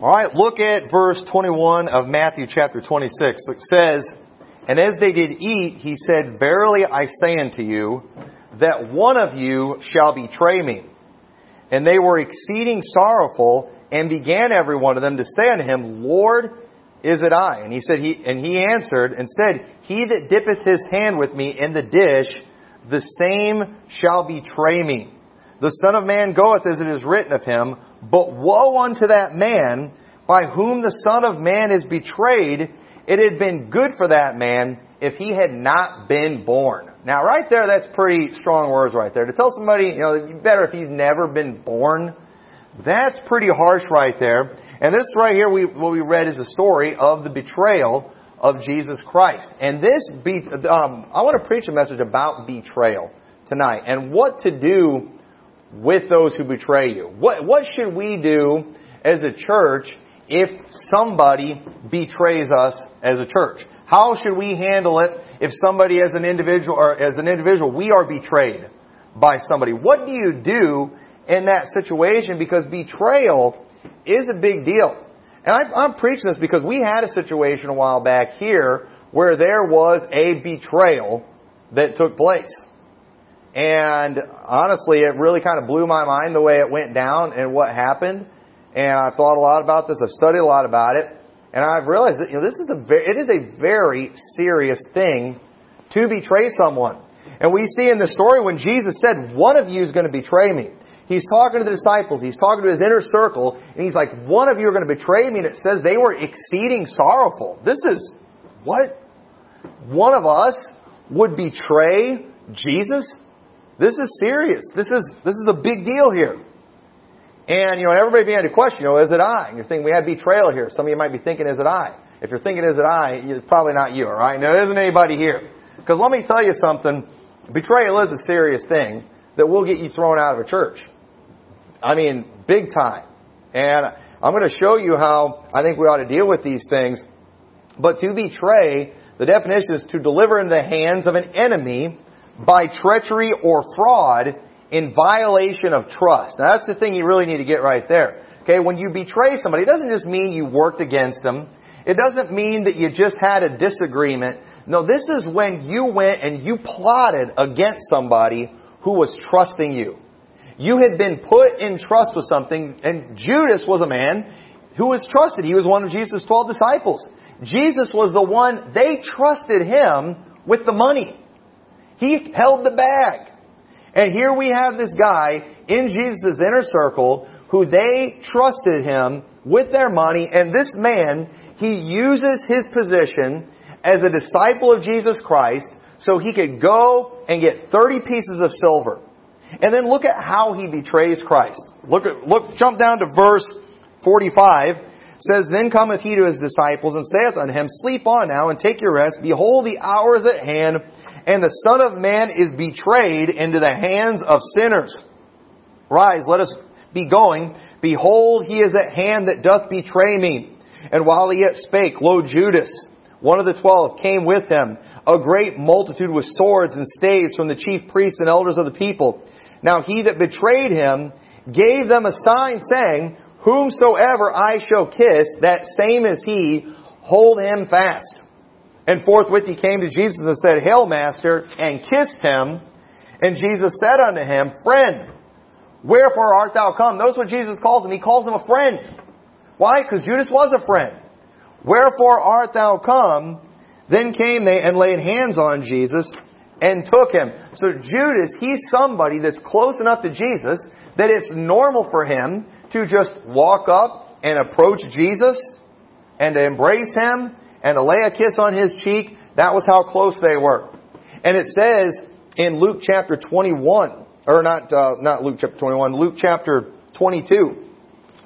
All right. Look at verse 21 of Matthew chapter 26. It says, And as they did eat, he said, Verily I say unto you, that one of you shall betray me. And they were exceeding sorrowful, and began every one of them to say unto him, Lord, is it I? And he said, he, and he answered and said, He that dippeth his hand with me in the dish, the same shall betray me. The Son of Man goeth as it is written of him, but woe unto that man by whom the Son of Man is betrayed. It had been good for that man if he had not been born. Now, right there, that's pretty strong words right there. To tell somebody, you know, better if you've never been born, that's pretty harsh right there. And this right here, we, what we read is the story of the betrayal of Jesus Christ. And this, be, um, I want to preach a message about betrayal tonight and what to do with those who betray you. What, what should we do as a church if somebody betrays us as a church? How should we handle it if somebody as an individual or as an individual we are betrayed by somebody? What do you do in that situation? Because betrayal is a big deal. And I, am preaching this because we had a situation a while back here where there was a betrayal that took place. And honestly, it really kind of blew my mind the way it went down and what happened. And I've thought a lot about this. I've studied a lot about it. And I've realized that, you know, this is a very, it is a very serious thing to betray someone. And we see in the story when Jesus said, one of you is going to betray me. He's talking to the disciples. He's talking to his inner circle. And he's like, one of you are going to betray me. And it says they were exceeding sorrowful. This is, what? One of us would betray Jesus? This is serious. This is, this is a big deal here. And, you know, everybody began to question, you know, is it I? And you're thinking, we have betrayal here. Some of you might be thinking, is it I? If you're thinking, is it I? It's probably not you, alright? No, there isn't anybody here. Because let me tell you something. Betrayal is a serious thing that will get you thrown out of a church. I mean, big time. And I'm going to show you how I think we ought to deal with these things. But to betray, the definition is to deliver in the hands of an enemy by treachery or fraud in violation of trust. Now that's the thing you really need to get right there. Okay, when you betray somebody, it doesn't just mean you worked against them. It doesn't mean that you just had a disagreement. No, this is when you went and you plotted against somebody who was trusting you. You had been put in trust with something, and Judas was a man who was trusted. He was one of Jesus' 12 disciples. Jesus was the one, they trusted him with the money. He held the bag. And here we have this guy in Jesus' inner circle who they trusted him with their money, and this man, he uses his position as a disciple of Jesus Christ so he could go and get 30 pieces of silver. And then look at how he betrays Christ. Look at, look, jump down to verse 45. It says, Then cometh he to his disciples and saith unto him, Sleep on now and take your rest. Behold, the hour is at hand, and the Son of Man is betrayed into the hands of sinners. Rise, let us be going. Behold, he is at hand that doth betray me. And while he yet spake, lo, Judas, one of the twelve, came with him, a great multitude with swords and staves from the chief priests and elders of the people. Now he that betrayed him gave them a sign saying, Whomsoever I shall kiss, that same is he, hold him fast. And forthwith he came to Jesus and said, Hail, Master, and kissed him. And Jesus said unto him, Friend, wherefore art thou come? Notice what Jesus calls him. He calls him a friend. Why? Because Judas was a friend. Wherefore art thou come? Then came they and laid hands on Jesus and took him. So Judas, he's somebody that's close enough to Jesus that it's normal for him to just walk up and approach Jesus and to embrace him and to lay a kiss on his cheek. That was how close they were. And it says in Luke chapter 21, or not, uh, not Luke chapter 21, Luke chapter 22,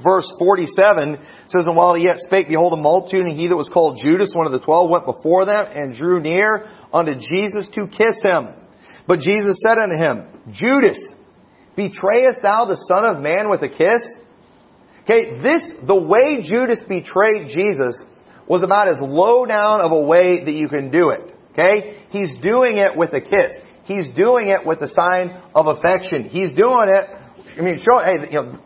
verse 47 says, And while he yet spake, behold, a multitude, and he that was called Judas, one of the twelve, went before them and drew near unto Jesus to kiss him. But Jesus said unto him, Judas, betrayest thou the Son of Man with a kiss? Okay, this, the way Judas betrayed Jesus was about as low down of a way that you can do it. Okay? He's doing it with a kiss. He's doing it with a sign of affection. He's doing it, I mean, show, hey, you know,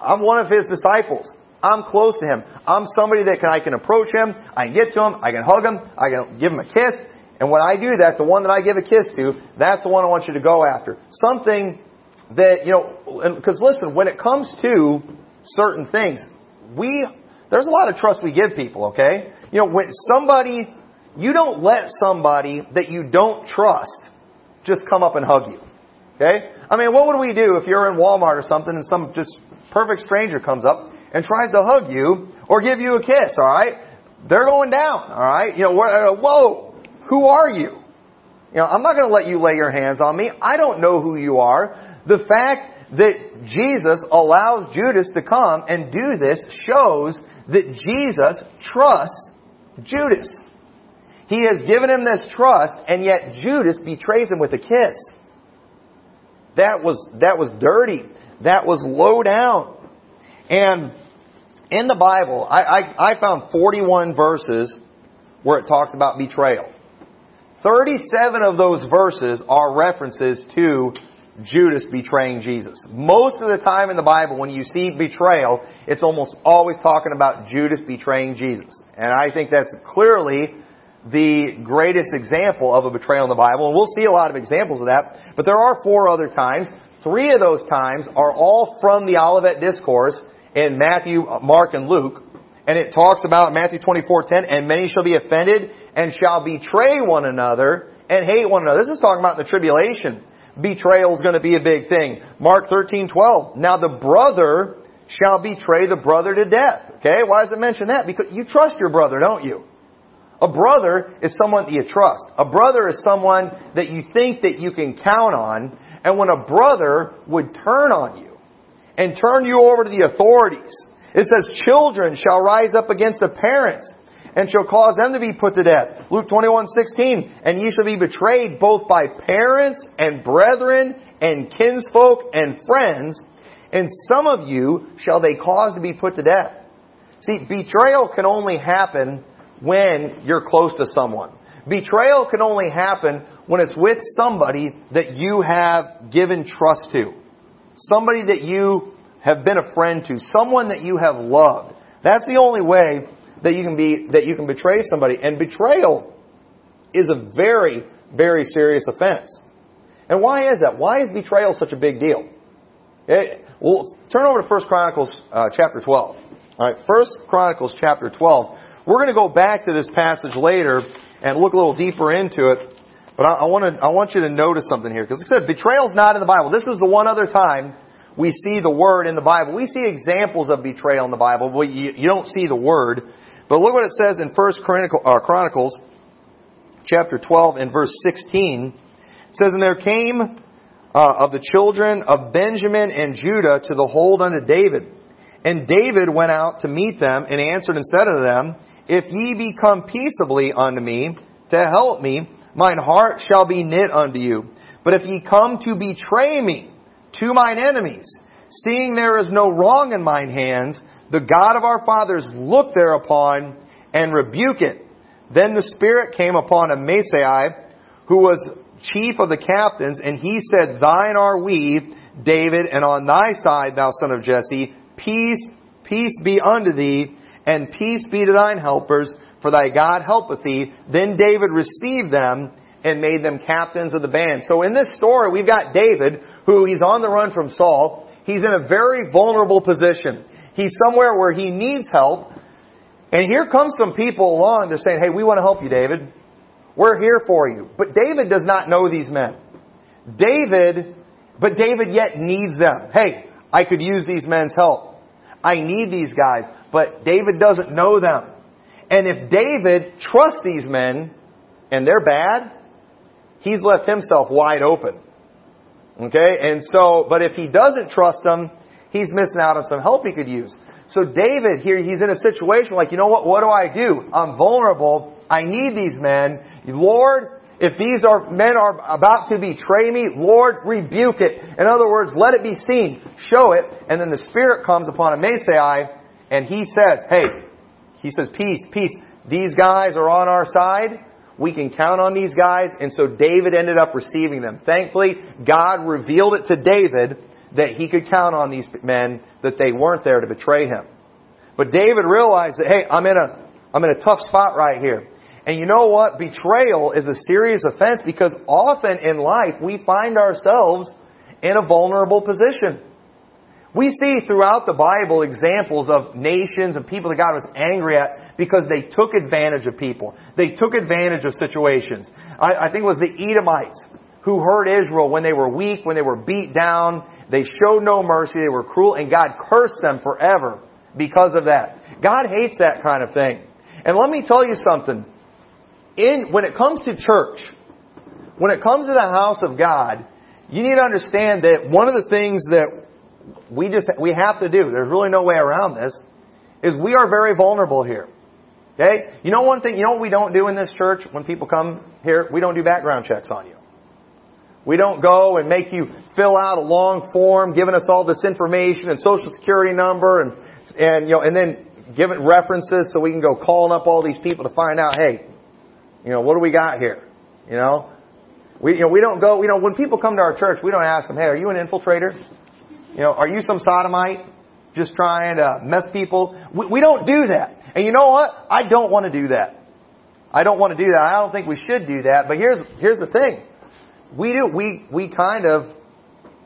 I'm one of his disciples. I'm close to him. I'm somebody that can, I can approach him, I can get to him, I can hug him, I can give him a kiss. And when I do that, the one that I give a kiss to, that's the one I want you to go after. Something that, you know, because listen, when it comes to certain things, we, there's a lot of trust we give people, okay? You know, when somebody, you don't let somebody that you don't trust just come up and hug you. Okay? I mean, what would we do if you're in Walmart or something and some just perfect stranger comes up and tries to hug you or give you a kiss, alright? They're going down, alright? You know, uh, whoa, who are you? You know, I'm not going to let you lay your hands on me. I don't know who you are. The fact that Jesus allows Judas to come and do this shows that Jesus trusts Judas. He has given him this trust, and yet Judas betrays him with a kiss. That was, that was dirty. That was low down. And in the Bible, I, I, I found 41 verses where it talked about betrayal. 37 of those verses are references to Judas betraying Jesus. Most of the time in the Bible, when you see betrayal, it's almost always talking about Judas betraying Jesus. And I think that's clearly the greatest example of a betrayal in the Bible. And we'll see a lot of examples of that. But there are four other times. Three of those times are all from the Olivet Discourse in Matthew, uh, Mark, and Luke. And it talks about Matthew 24:10, and many shall be offended and shall betray one another and hate one another. This is talking about the tribulation. Betrayal is going to be a big thing. Mark 13:12. Now the brother shall betray the brother to death. Okay, why does it mention that? Because you trust your brother, don't you? A brother is someone that you trust. A brother is someone that you think that you can count on. And when a brother would turn on you and turn you over to the authorities, it says, children shall rise up against the parents and shall cause them to be put to death. Luke 21, 16. And ye shall be betrayed both by parents and brethren and kinsfolk and friends, and some of you shall they cause to be put to death. See, betrayal can only happen when you're close to someone. Betrayal can only happen when it's with somebody that you have given trust to. Somebody that you have been a friend to. Someone that you have loved. That's the only way that you can be, that you can betray somebody. And betrayal is a very, very serious offense. And why is that? Why is betrayal such a big deal? It, well, turn over to 1 Chronicles uh, chapter 12. All right, 1 Chronicles chapter 12. We're going to go back to this passage later and look a little deeper into it. But I, I want to, I want you to notice something here. Because like I said, betrayal is not in the Bible. This is the one other time we see the word in the Bible. We see examples of betrayal in the Bible, but you, you don't see the word. But look what it says in 1 Chronicle, uh, Chronicles, chapter 12 and verse 16. It says, And there came uh, of the children of Benjamin and Judah to the hold unto David. And David went out to meet them and answered and said unto them, if ye be come peaceably unto me to help me, mine heart shall be knit unto you. But if ye come to betray me to mine enemies, seeing there is no wrong in mine hands, the God of our fathers look thereupon and rebuke it. Then the Spirit came upon Amasai, who was chief of the captains, and he said, Thine are we, David, and on thy side, thou son of Jesse, peace, peace be unto thee, and peace be to thine helpers, for thy God helpeth thee. Then David received them and made them captains of the band. So in this story, we've got David, who he's on the run from Saul. He's in a very vulnerable position. He's somewhere where he needs help. And here comes some people along. They're saying, hey, we want to help you, David. We're here for you. But David does not know these men. David, but David yet needs them. Hey, I could use these men's help. I need these guys but David doesn't know them. And if David trusts these men and they're bad, he's left himself wide open. Okay? And so, but if he doesn't trust them, he's missing out on some help he could use. So David here, he's in a situation like, you know what, what do I do? I'm vulnerable. I need these men. Lord, if these are, men are about to betray me, Lord, rebuke it. In other words, let it be seen. Show it. And then the Spirit comes upon him, Amasai and he says, hey, he says, peace, peace. These guys are on our side. We can count on these guys. And so David ended up receiving them. Thankfully, God revealed it to David that he could count on these men that they weren't there to betray him. But David realized that, hey, I'm in a, I'm in a tough spot right here. And you know what? Betrayal is a serious offense because often in life we find ourselves in a vulnerable position. We see throughout the Bible examples of nations and people that God was angry at because they took advantage of people. They took advantage of situations. I, I think it was the Edomites who hurt Israel when they were weak, when they were beat down. They showed no mercy. They were cruel and God cursed them forever because of that. God hates that kind of thing. And let me tell you something in, when it comes to church, when it comes to the house of God, you need to understand that one of the things that we just, we have to do, there's really no way around this, is we are very vulnerable here. Okay? You know one thing, you know what we don't do in this church when people come here? We don't do background checks on you. We don't go and make you fill out a long form giving us all this information and social security number and, and, you know, and then giving references so we can go calling up all these people to find out, hey, you know, what do we got here? You know, we, you know, we don't go, you know, when people come to our church, we don't ask them, hey, are you an infiltrator? You know, are you some sodomite just trying to mess people? We, we don't do that. And you know what? I don't want to do that. I don't want to do that. I don't think we should do that. But here's, here's the thing. We do, we, we kind of,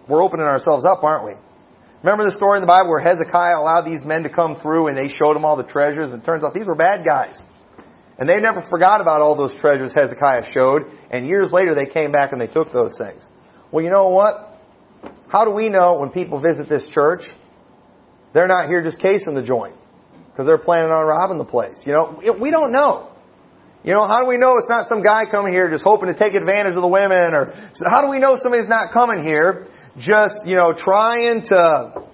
we're opening ourselves up, aren't we? Remember the story in the Bible where Hezekiah allowed these men to come through and they showed him all the treasures and it turns out these were bad guys. And they never forgot about all those treasures Hezekiah showed, and years later they came back and they took those things. Well, you know what? How do we know when people visit this church, they're not here just casing the joint? Because they're planning on robbing the place. You know, we don't know. You know, how do we know it's not some guy coming here just hoping to take advantage of the women? Or how do we know somebody's not coming here just, you know, trying to,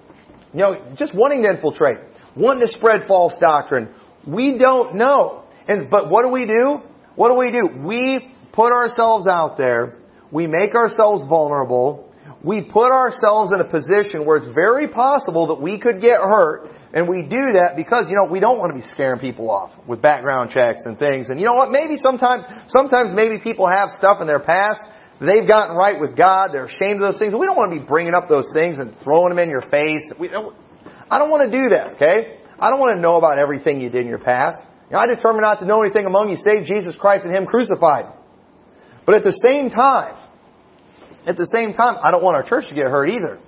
you know, just wanting to infiltrate, wanting to spread false doctrine? We don't know. And, but what do we do? What do we do? We put ourselves out there. We make ourselves vulnerable. We put ourselves in a position where it's very possible that we could get hurt. And we do that because, you know, we don't want to be scaring people off with background checks and things. And you know what? Maybe sometimes, sometimes maybe people have stuff in their past. They've gotten right with God. They're ashamed of those things. We don't want to be bringing up those things and throwing them in your face. We don't, I don't want to do that, okay? I don't want to know about everything you did in your past. I determined not to know anything among you save Jesus Christ and Him crucified. But at the same time, at the same time, I don't want our church to get hurt either.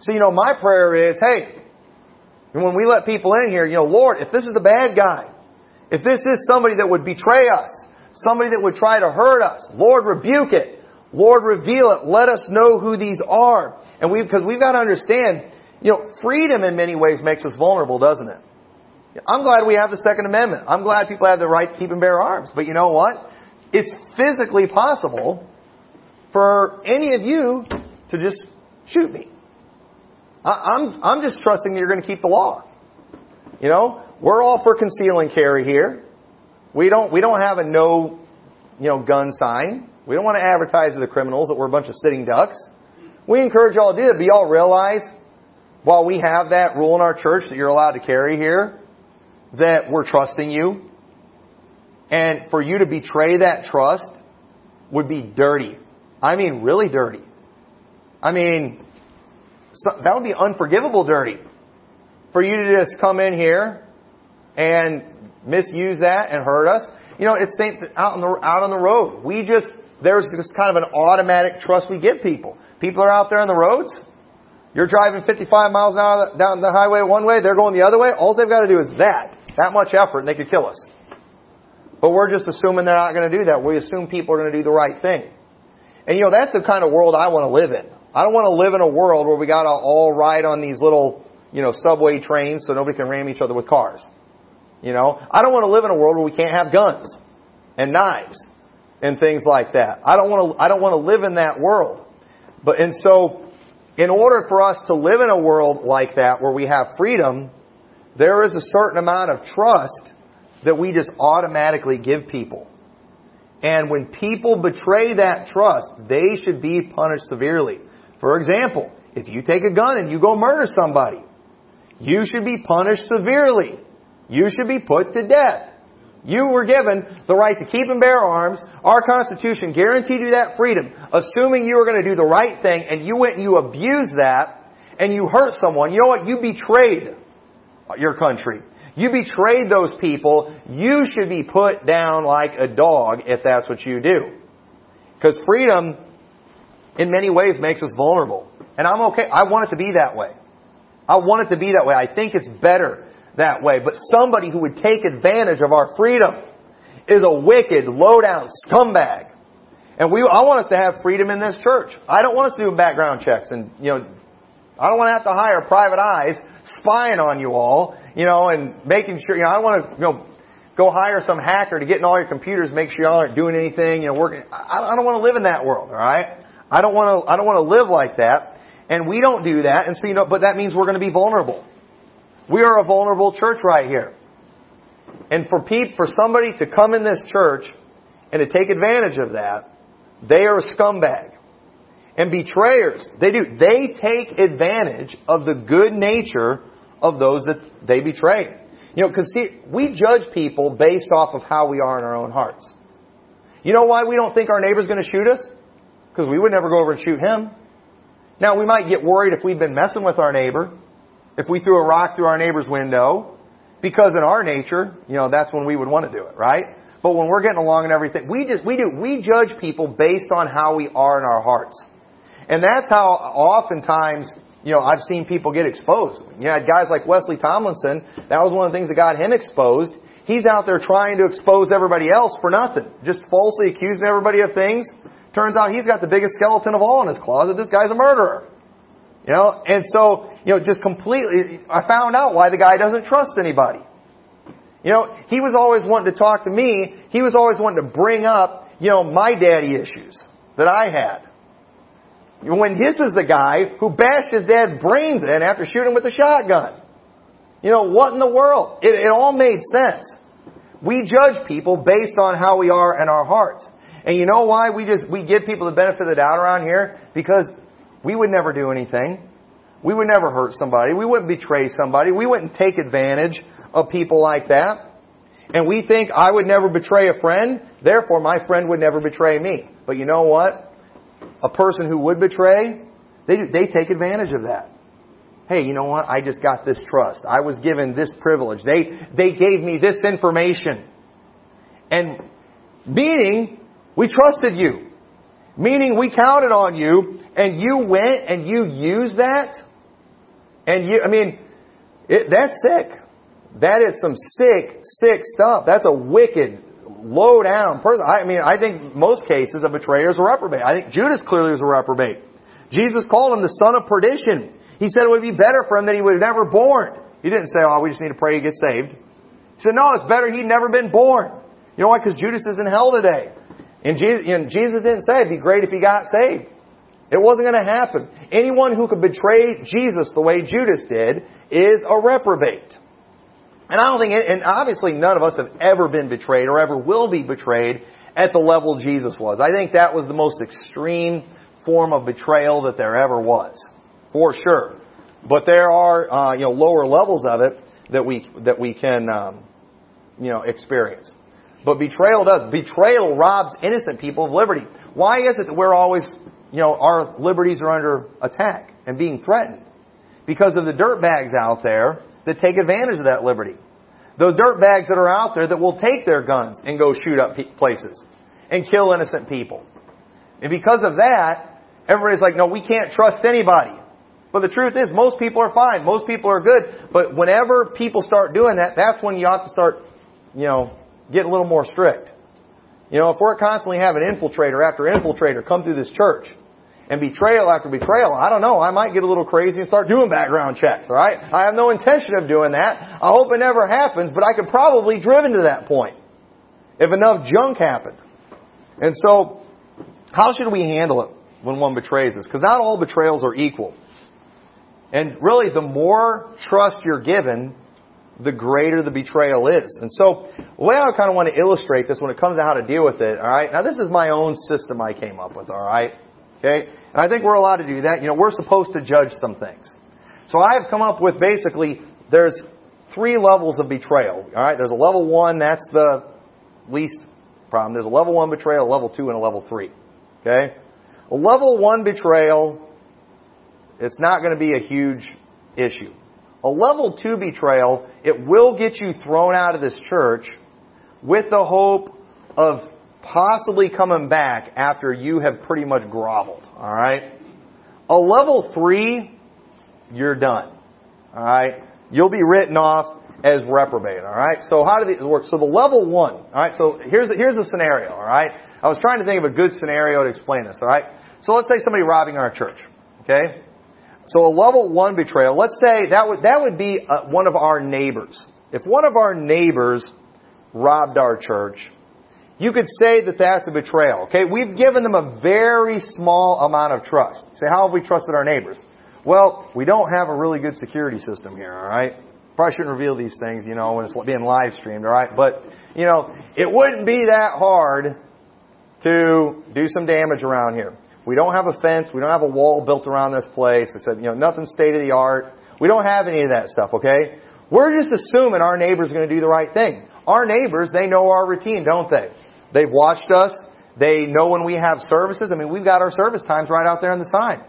So, you know, my prayer is, hey, when we let people in here, you know, Lord, if this is a bad guy, if this is somebody that would betray us, somebody that would try to hurt us, Lord, rebuke it. Lord, reveal it. Let us know who these are. And we, because we've got to understand, you know, freedom in many ways makes us vulnerable, doesn't it? I'm glad we have the Second Amendment. I'm glad people have the right to keep and bear arms. But you know what? It's physically possible for any of you to just shoot me. I'm, I'm just trusting that you're going to keep the law. You know, we're all for conceal and carry here. We don't, we don't have a no, you know, gun sign. We don't want to advertise to the criminals that we're a bunch of sitting ducks. We encourage y'all to do it, but y'all realize while we have that rule in our church that you're allowed to carry here, that we're trusting you. And for you to betray that trust would be dirty. I mean, really dirty. I mean, that would be unforgivable dirty. For you to just come in here and misuse that and hurt us. You know, it's out on the out on the road. We just there's just kind of an automatic trust we give people. People are out there on the roads. You're driving 55 miles an hour down the highway one way. They're going the other way. All they've got to do is that. That much effort and they could kill us. But we're just assuming they're not going to do that. We assume people are going to do the right thing. And you know, that's the kind of world I want to live in. I don't want to live in a world where we got to all ride on these little, you know, subway trains so nobody can ram each other with cars. You know, I don't want to live in a world where we can't have guns and knives and things like that. I don't want to, I don't want to live in that world. But, and so, in order for us to live in a world like that where we have freedom, there is a certain amount of trust that we just automatically give people. And when people betray that trust, they should be punished severely. For example, if you take a gun and you go murder somebody, you should be punished severely. You should be put to death. You were given the right to keep and bear arms. Our Constitution guaranteed you that freedom, assuming you were going to do the right thing, and you went and you abused that, and you hurt someone. You know what? You betrayed your country. You betrayed those people. You should be put down like a dog if that's what you do. Because freedom, in many ways, makes us vulnerable. And I'm okay. I want it to be that way. I want it to be that way. I think it's better that way. But somebody who would take advantage of our freedom is a wicked, low-down scumbag. And we, I want us to have freedom in this church. I don't want us to do background checks and, you know, I don't want to have to hire private eyes spying on you all, you know, and making sure, you know, I don't want to, you know, go hire some hacker to get in all your computers, make sure y'all aren't doing anything, you know, working. I, I don't want to live in that world, all right? I don't want to, I don't want to live like that. And we don't do that. And so, you know, but that means we're going to be vulnerable. We are a vulnerable church right here. And for people, for somebody to come in this church and to take advantage of that, they are a scumbag. And betrayers, they do. They take advantage of the good nature of those that they betray. You know, because we judge people based off of how we are in our own hearts. You know why we don't think our neighbor's going to shoot us? Because we would never go over and shoot him. Now, we might get worried if we've been messing with our neighbor, if we threw a rock through our neighbor's window, because in our nature, you know, that's when we would want to do it, right? But when we're getting along and everything, we just, we do, we judge people based on how we are in our hearts. And that's how oftentimes, you know, I've seen people get exposed. You had guys like Wesley Tomlinson, that was one of the things that got him exposed. He's out there trying to expose everybody else for nothing. Just falsely accusing everybody of things. Turns out he's got the biggest skeleton of all in his closet. This guy's a murderer. You know, and so, you know, just completely, I found out why the guy doesn't trust anybody. You know, he was always wanting to talk to me. He was always wanting to bring up, you know, my daddy issues that I had. When his was the guy who bashed his dad's brains in after shooting with a shotgun. You know, what in the world? It, it all made sense. We judge people based on how we are in our hearts. And you know why we just, we give people the benefit of the doubt around here? Because we would never do anything. We would never hurt somebody. We wouldn't betray somebody. We wouldn't take advantage of people like that. And we think I would never betray a friend, therefore my friend would never betray me. But you know what? a person who would betray, they, they take advantage of that. Hey, you know what? I just got this trust. I was given this privilege. They, they gave me this information. And meaning, we trusted you. Meaning, we counted on you, and you went and you used that. And you, I mean, it, that's sick. That is some sick, sick stuff. That's a wicked, low down person. I mean, I think most cases a betrayer is a reprobate. I think Judas clearly was a reprobate. Jesus called him the son of perdition. He said it would be better for him that he was never born. He didn't say, oh, we just need to pray he gets saved. He said, no, it's better he'd never been born. You know why? Because Judas is in hell today. And Jesus, and Jesus didn't say it'd be great if he got saved. It wasn't going to happen. Anyone who could betray Jesus the way Judas did is a reprobate. And I don't think, it, and obviously none of us have ever been betrayed or ever will be betrayed at the level Jesus was. I think that was the most extreme form of betrayal that there ever was, for sure. But there are, uh, you know, lower levels of it that we that we can, um, you know, experience. But betrayal does. Betrayal robs innocent people of liberty. Why is it that we're always, you know, our liberties are under attack and being threatened? Because of the dirtbags out there that take advantage of that liberty. Those dirtbags that are out there that will take their guns and go shoot up places and kill innocent people. And because of that, everybody's like, no, we can't trust anybody. But the truth is, most people are fine. Most people are good. But whenever people start doing that, that's when you ought to start, you know, getting a little more strict. You know, if we're constantly having infiltrator after infiltrator come through this church, and betrayal after betrayal, I don't know, I might get a little crazy and start doing background checks, alright? I have no intention of doing that. I hope it never happens, but I could probably driven to that point if enough junk happened. And so, how should we handle it when one betrays us? Because not all betrayals are equal. And really, the more trust you're given, the greater the betrayal is. And so, the way I kind of want to illustrate this when it comes to how to deal with it, alright? Now, this is my own system I came up with, alright? Okay? And I think we're allowed to do that. You know, we're supposed to judge some things. So I have come up with basically, there's three levels of betrayal. All right? There's a level one, that's the least problem. There's a level one betrayal, a level two, and a level three. Okay? A level one betrayal, it's not going to be a huge issue. A level two betrayal, it will get you thrown out of this church with the hope of possibly coming back after you have pretty much groveled. Alright? A level three, you're done. Alright? You'll be written off as reprobate. Alright? So how do these work? So the level one, alright, so here's the, here's the scenario, alright? I was trying to think of a good scenario to explain this, alright? So let's say somebody robbing our church. Okay? So a level one betrayal, let's say that would, that would be uh, one of our neighbors. If one of our neighbors robbed our church, you could say that that's a betrayal. Okay, we've given them a very small amount of trust. Say, how have we trusted our neighbors? Well, we don't have a really good security system here, alright? Probably shouldn't reveal these things, you know, when it's being live streamed, alright? But, you know, it wouldn't be that hard to do some damage around here. We don't have a fence. We don't have a wall built around this place. I said, you know, nothing state of the art. We don't have any of that stuff, okay? We're just assuming our neighbor's going to do the right thing. Our neighbors, they know our routine, don't they? They've watched us. They know when we have services. I mean, we've got our service times right out there on the sign.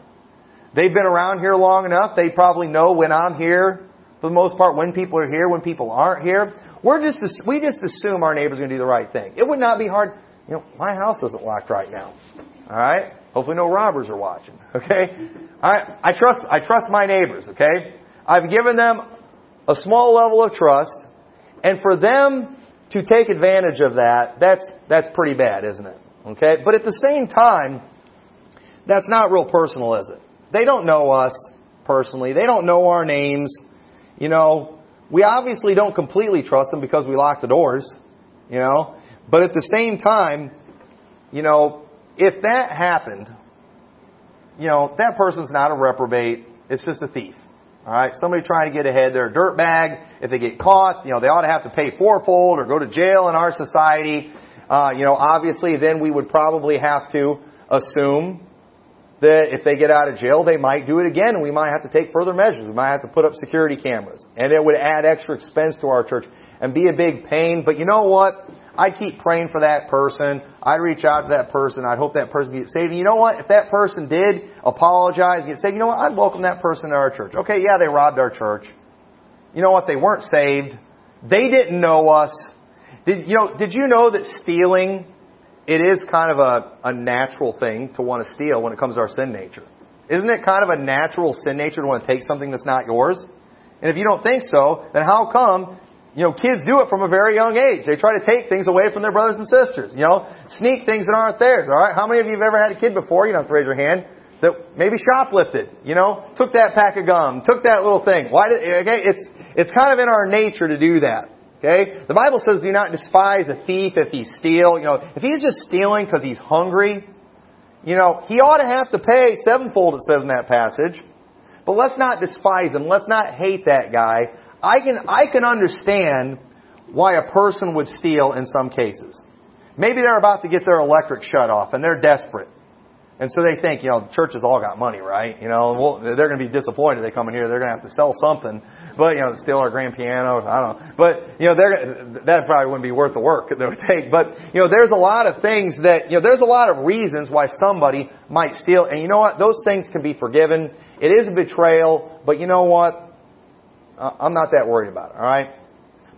They've been around here long enough. They probably know when I'm here, for the most part, when people are here, when people aren't here. We're just, we just assume our neighbor's going to do the right thing. It would not be hard. You know, my house isn't locked right now. All right? Hopefully no robbers are watching. Okay? I, I trust, I trust my neighbors. Okay? I've given them a small level of trust, and for them to take advantage of that, that's, that's pretty bad, isn't it? Okay? But at the same time, that's not real personal, is it? They don't know us personally. They don't know our names. You know, we obviously don't completely trust them because we lock the doors. You know, but at the same time, you know, if that happened, you know, that person's not a reprobate. It's just a thief. All right, somebody trying to get ahead. They're a dirtbag. If they get caught, you know, they ought to have to pay fourfold or go to jail in our society. Uh, you know, obviously, then we would probably have to assume that if they get out of jail, they might do it again, and we might have to take further measures. We might have to put up security cameras, and it would add extra expense to our church and be a big pain. But you know what? I keep praying for that person. I'd reach out to that person. I'd hope that person gets saved. And you know what? If that person did apologize, and get saved, you know what? I'd welcome that person to our church. Okay, yeah, they robbed our church. You know what? They weren't saved. They didn't know us. Did you know? Did you know that stealing? It is kind of a, a natural thing to want to steal when it comes to our sin nature. Isn't it kind of a natural sin nature to want to take something that's not yours? And if you don't think so, then how come you know, kids do it from a very young age. They try to take things away from their brothers and sisters. You know, sneak things that aren't theirs. All right. How many of you have ever had a kid before? You don't have to raise your hand. That maybe shoplifted. You know, took that pack of gum, took that little thing. Why did? Okay, it's it's kind of in our nature to do that. Okay, the Bible says, "Do not despise a thief if he steal." You know, if he's just stealing because he's hungry, you know, he ought to have to pay sevenfold. It says in that passage. But let's not despise him. Let's not hate that guy I can, I can understand why a person would steal in some cases. Maybe they're about to get their electric shut off and they're desperate. And so they think, you know, the church has all got money, right? You know, well, they're going to be disappointed they come in here. They're going to have to sell something. But, you know, steal our grand piano. I don't know. But, you know, they're, that probably wouldn't be worth the work that it would take. But, you know, there's a lot of things that, you know, there's a lot of reasons why somebody might steal. And you know what? Those things can be forgiven. It is a betrayal. But you know what? I'm not that worried about it, all right?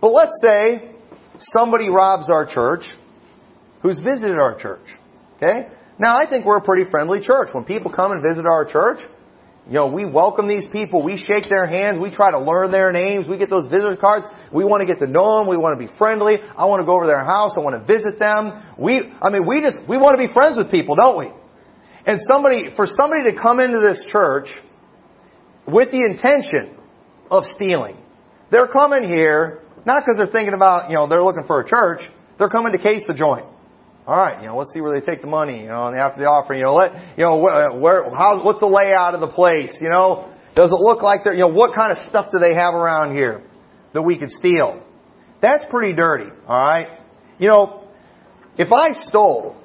But let's say somebody robs our church who's visited our church. Okay? Now, I think we're a pretty friendly church. When people come and visit our church, you know, we welcome these people. We shake their hands. We try to learn their names. We get those visitor cards. We want to get to know them. We want to be friendly. I want to go over to their house. I want to visit them. We, I mean, we just, we want to be friends with people, don't we? And somebody, for somebody to come into this church with the intention of stealing. They're coming here not because they're thinking about, you know, they're looking for a church. They're coming to case the joint. All right, you know, let's see where they take the money, you know, after the offering, you know, let, you know, where, where how, what's the layout of the place, you know, does it look like they're, you know, what kind of stuff do they have around here that we could steal? That's pretty dirty, all right? You know, if I stole,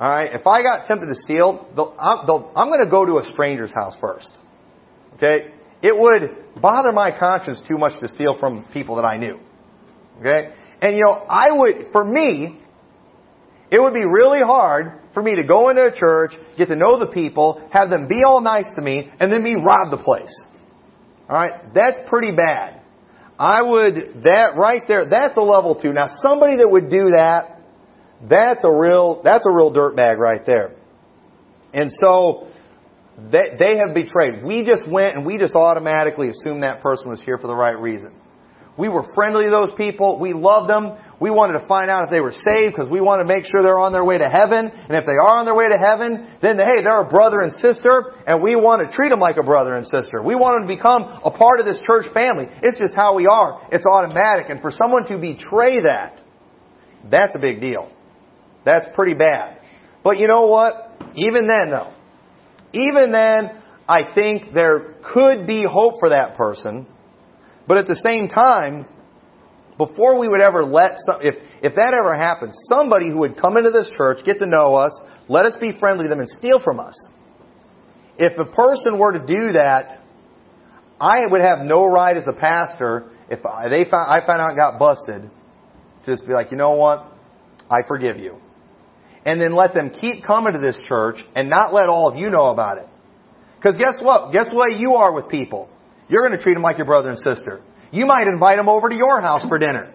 all right, if I got tempted to steal, I'm, I'm going to go to a stranger's house first. Okay? It would bother my conscience too much to steal from people that I knew. Okay? And you know, I would, for me, it would be really hard for me to go into a church, get to know the people, have them be all nice to me, and then me rob the place. Alright? That's pretty bad. I would, that right there, that's a level two. Now somebody that would do that, that's a real, that's a real dirtbag right there. And so, they, they have betrayed. We just went and we just automatically assumed that person was here for the right reason. We were friendly to those people. We loved them. We wanted to find out if they were saved because we want to make sure they're on their way to heaven. And if they are on their way to heaven, then hey, they're a brother and sister, and we want to treat them like a brother and sister. We want them to become a part of this church family. It's just how we are. It's automatic. And for someone to betray that, that's a big deal. That's pretty bad. But you know what? Even then though, even then, I think there could be hope for that person. But at the same time, before we would ever let some, if, if that ever happened, somebody who would come into this church, get to know us, let us be friendly to them and steal from us. If the person were to do that, I would have no right as a pastor if I, they found, I found out got busted, to just be like, you know what? I forgive you. And then let them keep coming to this church and not let all of you know about it. Because guess what? Guess what you are with people? You're going to treat them like your brother and sister. You might invite them over to your house for dinner.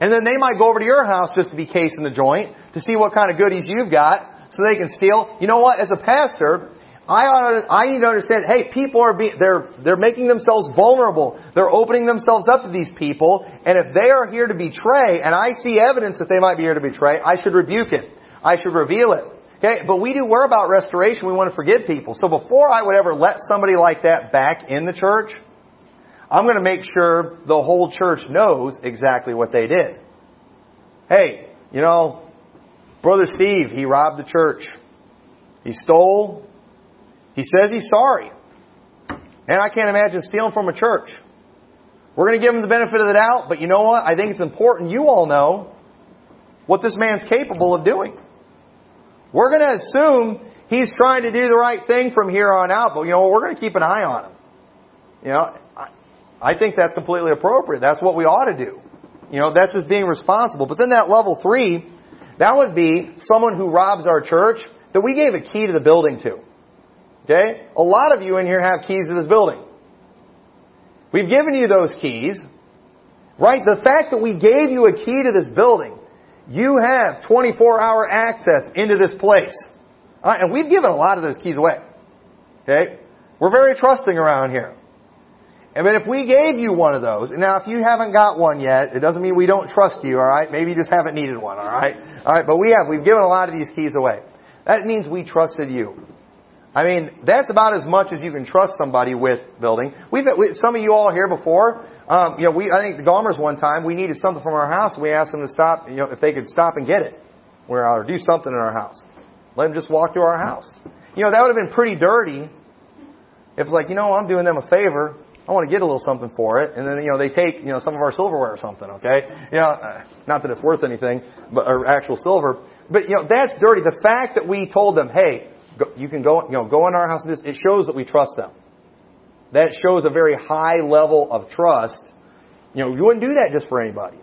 And then they might go over to your house just to be casing the joint, to see what kind of goodies you've got, so they can steal. You know what? As a pastor, I ought to, I need to understand, hey, people are being, they're, they're making themselves vulnerable. They're opening themselves up to these people. And if they are here to betray, and I see evidence that they might be here to betray, I should rebuke it. I should reveal it. Okay, but we do, we're about restoration. We want to forgive people. So before I would ever let somebody like that back in the church, I'm going to make sure the whole church knows exactly what they did. Hey, you know, Brother Steve, he robbed the church. He stole. He says he's sorry. And I can't imagine stealing from a church. We're going to give him the benefit of the doubt, but you know what? I think it's important you all know what this man's capable of doing. We're going to assume he's trying to do the right thing from here on out, but you know, we're going to keep an eye on him. You know, I think that's completely appropriate. That's what we ought to do. You know, that's just being responsible. But then that level three, that would be someone who robs our church that we gave a key to the building to. Okay? A lot of you in here have keys to this building. We've given you those keys. Right? The fact that we gave you a key to this building, you have 24 hour access into this place. And we've given a lot of those keys away. Okay? We're very trusting around here. And but if we gave you one of those, now if you haven't got one yet, it doesn't mean we don't trust you, alright? Maybe you just haven't needed one, alright? Alright, but we have, we've given a lot of these keys away. That means we trusted you. I mean, that's about as much as you can trust somebody with building. We've we, some of you all here before. Um, you know, we I think the Gomers one time we needed something from our house. We asked them to stop. You know, if they could stop and get it, or do something in our house. Let them just walk through our house. You know, that would have been pretty dirty. If like, you know, I'm doing them a favor. I want to get a little something for it. And then, you know, they take, you know, some of our silverware or something, okay? You know, uh, not that it's worth anything, but, or actual silver. But, you know, that's dirty. The fact that we told them, hey, go, you can go, you know, go in our house this, it shows that we trust them. That shows a very high level of trust. You know, you wouldn't do that just for anybody.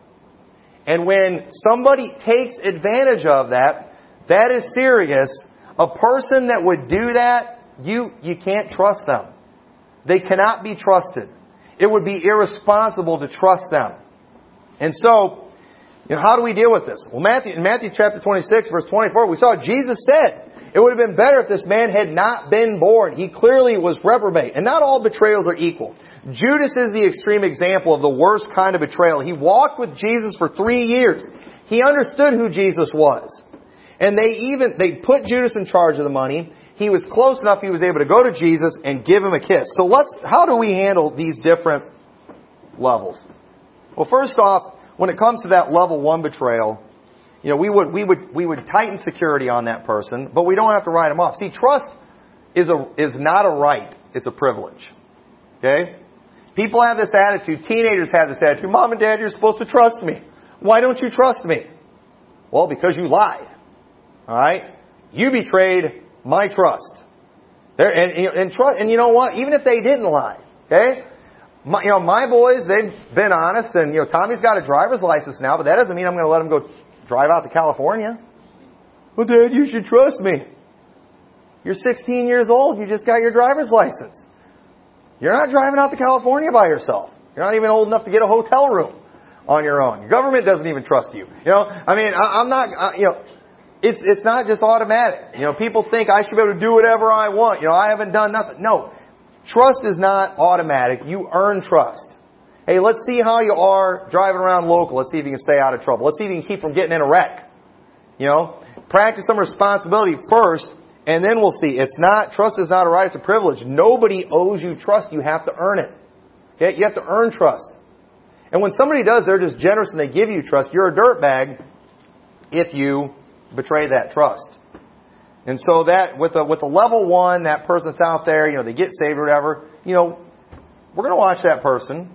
And when somebody takes advantage of that, that is serious. A person that would do that, you, you can't trust them. They cannot be trusted. It would be irresponsible to trust them. And so, you know, how do we deal with this? Well, Matthew, in Matthew chapter 26, verse 24, we saw Jesus said, it would have been better if this man had not been born. He clearly was reprobate. And not all betrayals are equal. Judas is the extreme example of the worst kind of betrayal. He walked with Jesus for three years. He understood who Jesus was. And they even, they put Judas in charge of the money he was close enough he was able to go to Jesus and give him a kiss. So let's, how do we handle these different levels? Well, first off, when it comes to that level one betrayal, you know, we would, we would, we would tighten security on that person, but we don't have to write them off. See, trust is a, is not a right, it's a privilege. Okay? People have this attitude, teenagers have this attitude, mom and dad, you're supposed to trust me. Why don't you trust me? Well, because you lied. Alright? You betrayed my trust. There, and, and, trust, and you know what? Even if they didn't lie, okay? My, you know, my boys, they've been honest, and you know, Tommy's got a driver's license now, but that doesn't mean I'm going to let him go drive out to California. Well, Dad, you should trust me. You're 16 years old. You just got your driver's license. You're not driving out to California by yourself. You're not even old enough to get a hotel room on your own. Your government doesn't even trust you. You know, I mean, I, I'm not, uh, you know, it's it's not just automatic. You know, people think I should be able to do whatever I want. You know, I haven't done nothing. No, trust is not automatic. You earn trust. Hey, let's see how you are driving around local. Let's see if you can stay out of trouble. Let's see if you can keep from getting in a wreck. You know, practice some responsibility first, and then we'll see. It's not trust is not a right; it's a privilege. Nobody owes you trust. You have to earn it. Okay, you have to earn trust. And when somebody does, they're just generous and they give you trust. You're a dirtbag if you betray that trust. And so that with a with a level one, that person's out there, you know, they get saved or whatever, you know, we're to watch that person,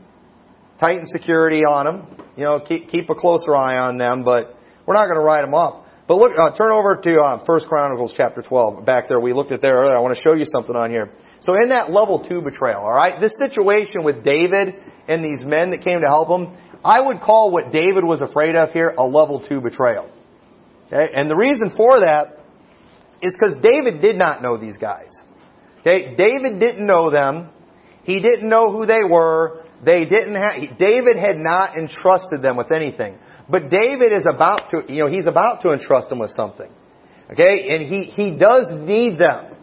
tighten security on them, you know, keep keep a closer eye on them, but we're not going to write them up. But look, uh, turn over to uh, First Chronicles chapter 12. Back there, we looked at there earlier. I want to show you something on here. So in that level two betrayal, all right, this situation with David and these men that came to help him, I would call what David was afraid of here a level two betrayal. Okay? And the reason for that is because David did not know these guys. Okay? David didn't know them. He didn't know who they were. They didn't have, David had not entrusted them with anything. But David is about to, you know, he's about to entrust them with something. Okay? And he, he does need them.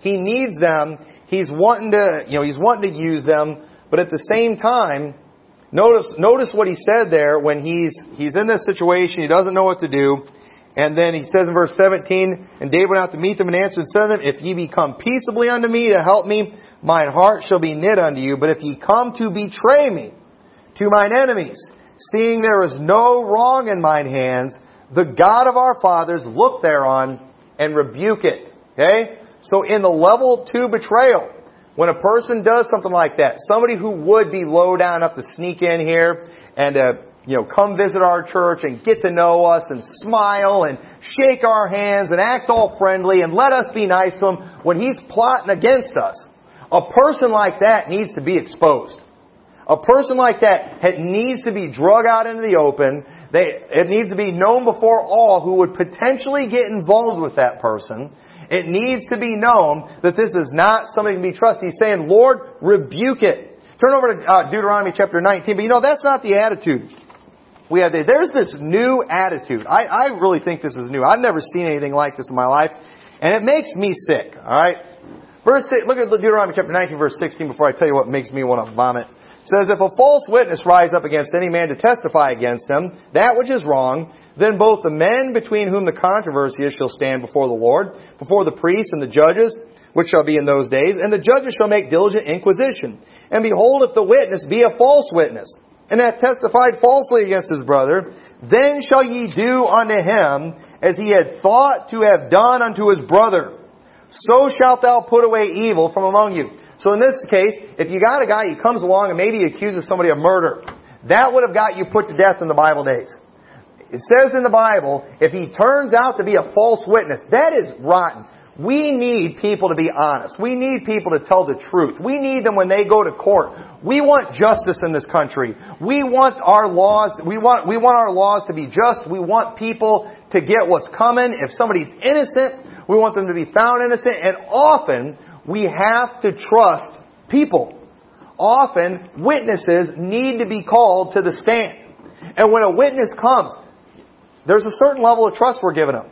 He needs them. He's wanting to, you know, he's wanting to use them. But at the same time, notice, notice what he said there when he's, he's in this situation. He doesn't know what to do. And then he says in verse 17, And David went out to meet them and answered and said to them, If ye be come peaceably unto me to help me, mine heart shall be knit unto you. But if ye come to betray me to mine enemies, seeing there is no wrong in mine hands, the God of our fathers look thereon and rebuke it. Okay? So in the level two betrayal, when a person does something like that, somebody who would be low down enough to sneak in here and uh, you know, come visit our church and get to know us and smile and shake our hands and act all friendly and let us be nice to him when he's plotting against us. A person like that needs to be exposed. A person like that needs to be drug out into the open. They, it needs to be known before all who would potentially get involved with that person. It needs to be known that this is not something to be trusted. He's saying, Lord, rebuke it. Turn over to uh, Deuteronomy chapter 19. But you know, that's not the attitude we have There. there's this new attitude. I, I really think this is new. I've never seen anything like this in my life, and it makes me sick. All right, verse look at Deuteronomy chapter 19, verse 16. Before I tell you what makes me want to vomit, it says, "If a false witness rise up against any man to testify against him, that which is wrong." Then both the men between whom the controversy is shall stand before the Lord, before the priests and the judges, which shall be in those days, and the judges shall make diligent inquisition. And behold, if the witness be a false witness, and hath testified falsely against his brother, then shall ye do unto him as he had thought to have done unto his brother. So shalt thou put away evil from among you. So in this case, if you got a guy, who comes along and maybe accuses somebody of murder, that would have got you put to death in the Bible days. It says in the Bible, if he turns out to be a false witness, that is rotten. We need people to be honest. We need people to tell the truth. We need them when they go to court. We want justice in this country. We want our laws, we want, we want our laws to be just. We want people to get what's coming. If somebody's innocent, we want them to be found innocent. And often, we have to trust people. Often, witnesses need to be called to the stand. And when a witness comes, there's a certain level of trust we're giving them.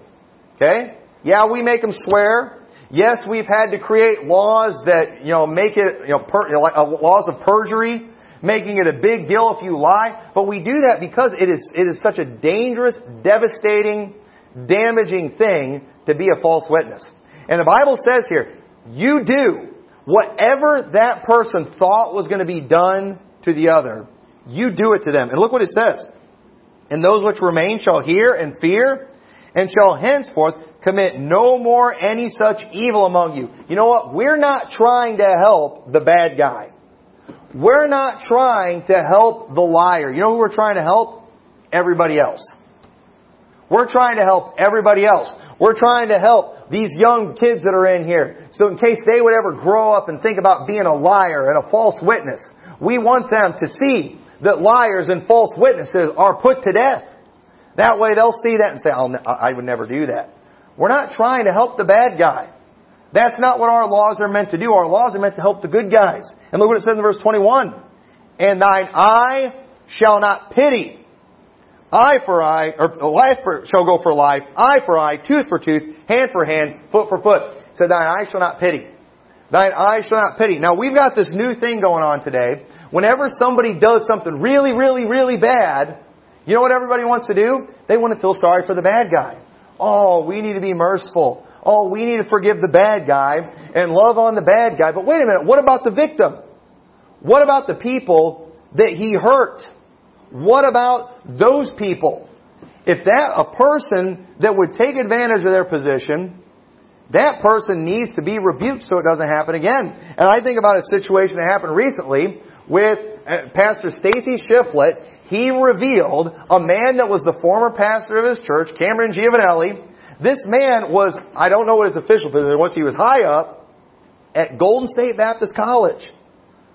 Okay? Yeah, we make them swear. Yes, we've had to create laws that, you know, make it, you know, per, you know like uh, laws of perjury, making it a big deal if you lie. But we do that because it is, it is such a dangerous, devastating, damaging thing to be a false witness. And the Bible says here, you do whatever that person thought was going to be done to the other, you do it to them. And look what it says. And those which remain shall hear and fear, and shall henceforth commit no more any such evil among you. You know what? We're not trying to help the bad guy. We're not trying to help the liar. You know who we're trying to help? Everybody else. We're trying to help everybody else. We're trying to help these young kids that are in here. So in case they would ever grow up and think about being a liar and a false witness, We want them to see that liars and false witnesses are put to death. That way they'll see that and say, I would never do that. We're not trying to help the bad guy. That's not what our laws are meant to do. Our laws are meant to help the good guys. And look what it says in verse 21. And thine eye shall not pity. Eye for eye, or oh, life for, shall go for life, eye for eye, tooth for tooth, hand for hand, foot for foot. So thine eye shall not pity. Thine eye shall not pity. Now we've got this new thing going on today. Whenever somebody does something really, really, really bad, you know what everybody wants to do? They want to feel sorry for the bad guy. Oh, we need to be merciful. Oh, we need to forgive the bad guy and love on the bad guy. But wait a minute, what about the victim? What about the people that he hurt? What about those people? If that, a person that would take advantage of their position, that person needs to be rebuked so it doesn't happen again. And I think about a situation that happened recently with uh, Pastor Stacy Shiflett. He revealed a man that was the former pastor of his church, Cameron Giovanelli. This man was, I don't know what his official position was, he was high up at Golden State Baptist College.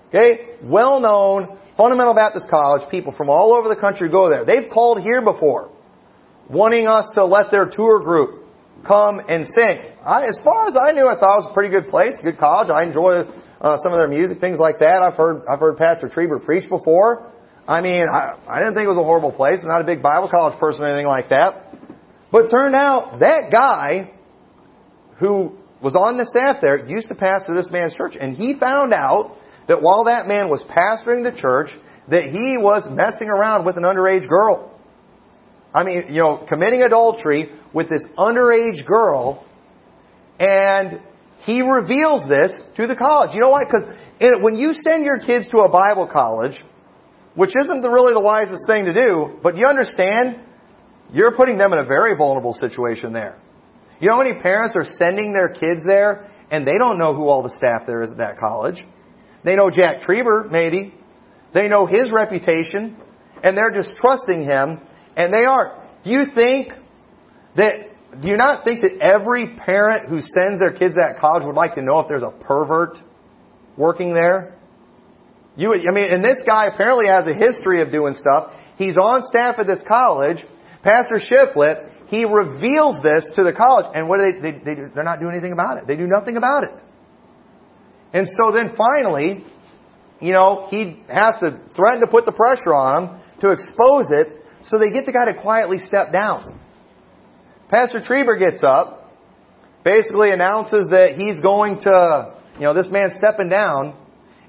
Okay? Well known, Fundamental Baptist College, people from all over the country go there. They've called here before, wanting us to let their tour group come and sing. I, as far as I knew, I thought it was a pretty good place, good college. I enjoy uh, some of their music, things like that. I've heard I've heard Pastor Trieber preach before. I mean, I, I didn't think it was a horrible place. I'm not a big Bible college person or anything like that. But turned out that guy who was on the staff there used to pastor this man's church, and he found out that while that man was pastoring the church, that he was messing around with an underage girl. I mean, you know, committing adultery with this underage girl, and he reveals this to the college. You know why? Because when you send your kids to a Bible college, which isn't really the wisest thing to do, but you understand, you're putting them in a very vulnerable situation there. You know how many parents are sending their kids there and they don't know who all the staff there is at that college? They know Jack Trieber, maybe. They know his reputation, and they're just trusting him, and they are. Do you think that, do you not think that every parent who sends their kids to that college would like to know if there's a pervert working there? You, I mean, and this guy apparently has a history of doing stuff. He's on staff at this college. Pastor Shiflett, he reveals this to the college, and what do they, they, they? They're not doing anything about it. They do nothing about it. And so then finally, you know, he has to threaten to put the pressure on them to expose it, so they get the guy to quietly step down. Pastor Trieber gets up, basically announces that he's going to, you know, this man's stepping down,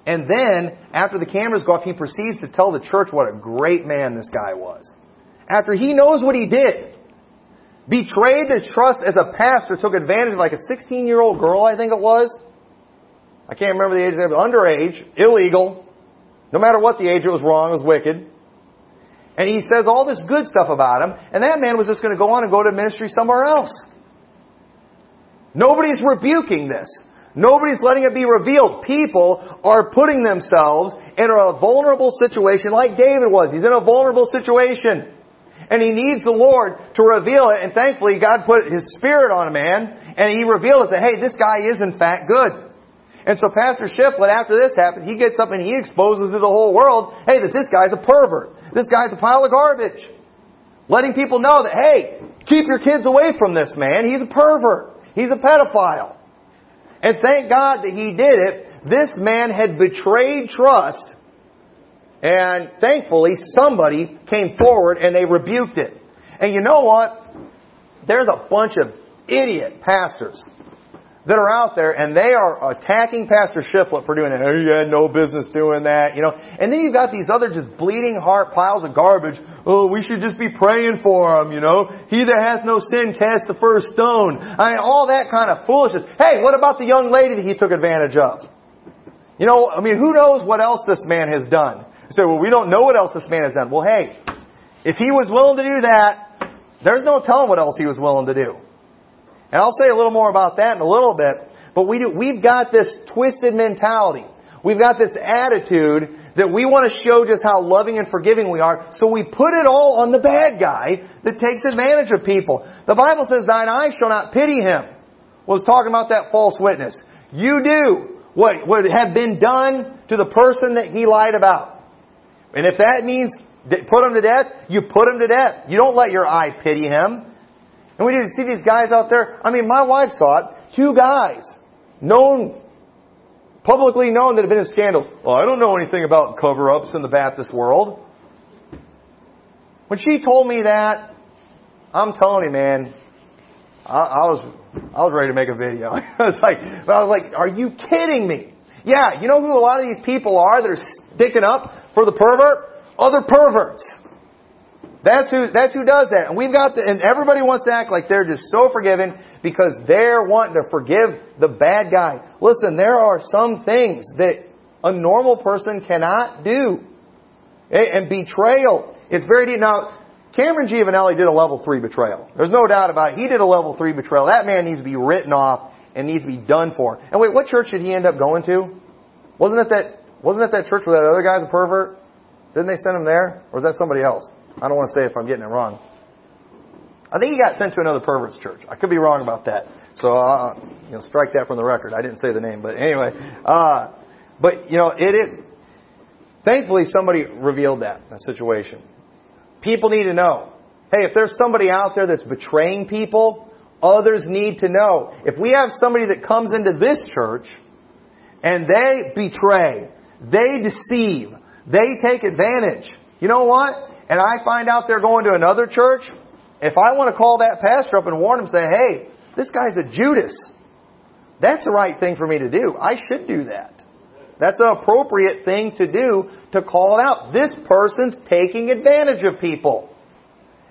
and then, after the cameras go off, he proceeds to tell the church what a great man this guy was. After he knows what he did, betrayed his trust as a pastor, took advantage of like a 16 year old girl, I think it was, I can't remember the age, they were underage, illegal. No matter what the age, it was wrong, it was wicked. And he says all this good stuff about him, and that man was just going to go on and go to ministry somewhere else. Nobody's rebuking this. Nobody's letting it be revealed. People are putting themselves in a vulnerable situation like David was. He's in a vulnerable situation. And he needs the Lord to reveal it. And thankfully, God put His Spirit on a man, and He revealed it that, hey, this guy is in fact good. And so Pastor Shiflett, after this happened, he gets up and he exposes to the whole world, hey, that this guy's a pervert. This guy's a pile of garbage. Letting people know that, hey, keep your kids away from this man. He's a pervert. He's a pedophile. And thank God that he did it. This man had betrayed trust. And thankfully, somebody came forward and they rebuked it. And you know what? There's a bunch of idiot pastors that are out there and they are attacking Pastor Shiflett for doing that. Oh, you had no business doing that, you know. And then you've got these other just bleeding heart piles of garbage. Oh, we should just be praying for him, you know. He that hath no sin cast the first stone. I mean, all that kind of foolishness. Hey, what about the young lady that he took advantage of? You know, I mean, who knows what else this man has done? You say, well, we don't know what else this man has done. Well, hey, if he was willing to do that, there's no telling what else he was willing to do. And I'll say a little more about that in a little bit. But we do, we've got this twisted mentality. We've got this attitude that we want to show just how loving and forgiving we are. So we put it all on the bad guy that takes advantage of people. The Bible says, thine eye shall not pity him. Was talking about that false witness. You do what, what had been done to the person that he lied about. And if that means put him to death, you put him to death. You don't let your eye pity him. And we didn't see these guys out there. I mean, my wife saw it. Two guys, known, publicly known that have been in scandals. Well, I don't know anything about cover-ups in the Baptist world. When she told me that, I'm telling you, man, I, I was I was ready to make a video. I was like, I was like, are you kidding me? Yeah, you know who a lot of these people are that are sticking up for the pervert? Other perverts. That's who, that's who does that. And we've got the, and everybody wants to act like they're just so forgiven because they're wanting to forgive the bad guy. Listen, there are some things that a normal person cannot do. And betrayal, it's very deep. Now, Cameron Giovanelli did a level three betrayal. There's no doubt about it. He did a level three betrayal. That man needs to be written off and needs to be done for. And wait, what church did he end up going to? Wasn't it that, wasn't it that church where that other guy's a pervert? Didn't they send him there? Or was that somebody else? I don't want to say if I'm getting it wrong. I think he got sent to another pervert's church. I could be wrong about that. So, uh, you know, strike that from the record. I didn't say the name, but anyway. Uh, but, you know, it is, thankfully somebody revealed that, that situation. People need to know. Hey, if there's somebody out there that's betraying people, others need to know. If we have somebody that comes into this church and they betray, they deceive, they take advantage, you know what? And I find out they're going to another church, if I want to call that pastor up and warn him, say, hey, this guy's a Judas. That's the right thing for me to do. I should do that. That's an appropriate thing to do to call it out. This person's taking advantage of people.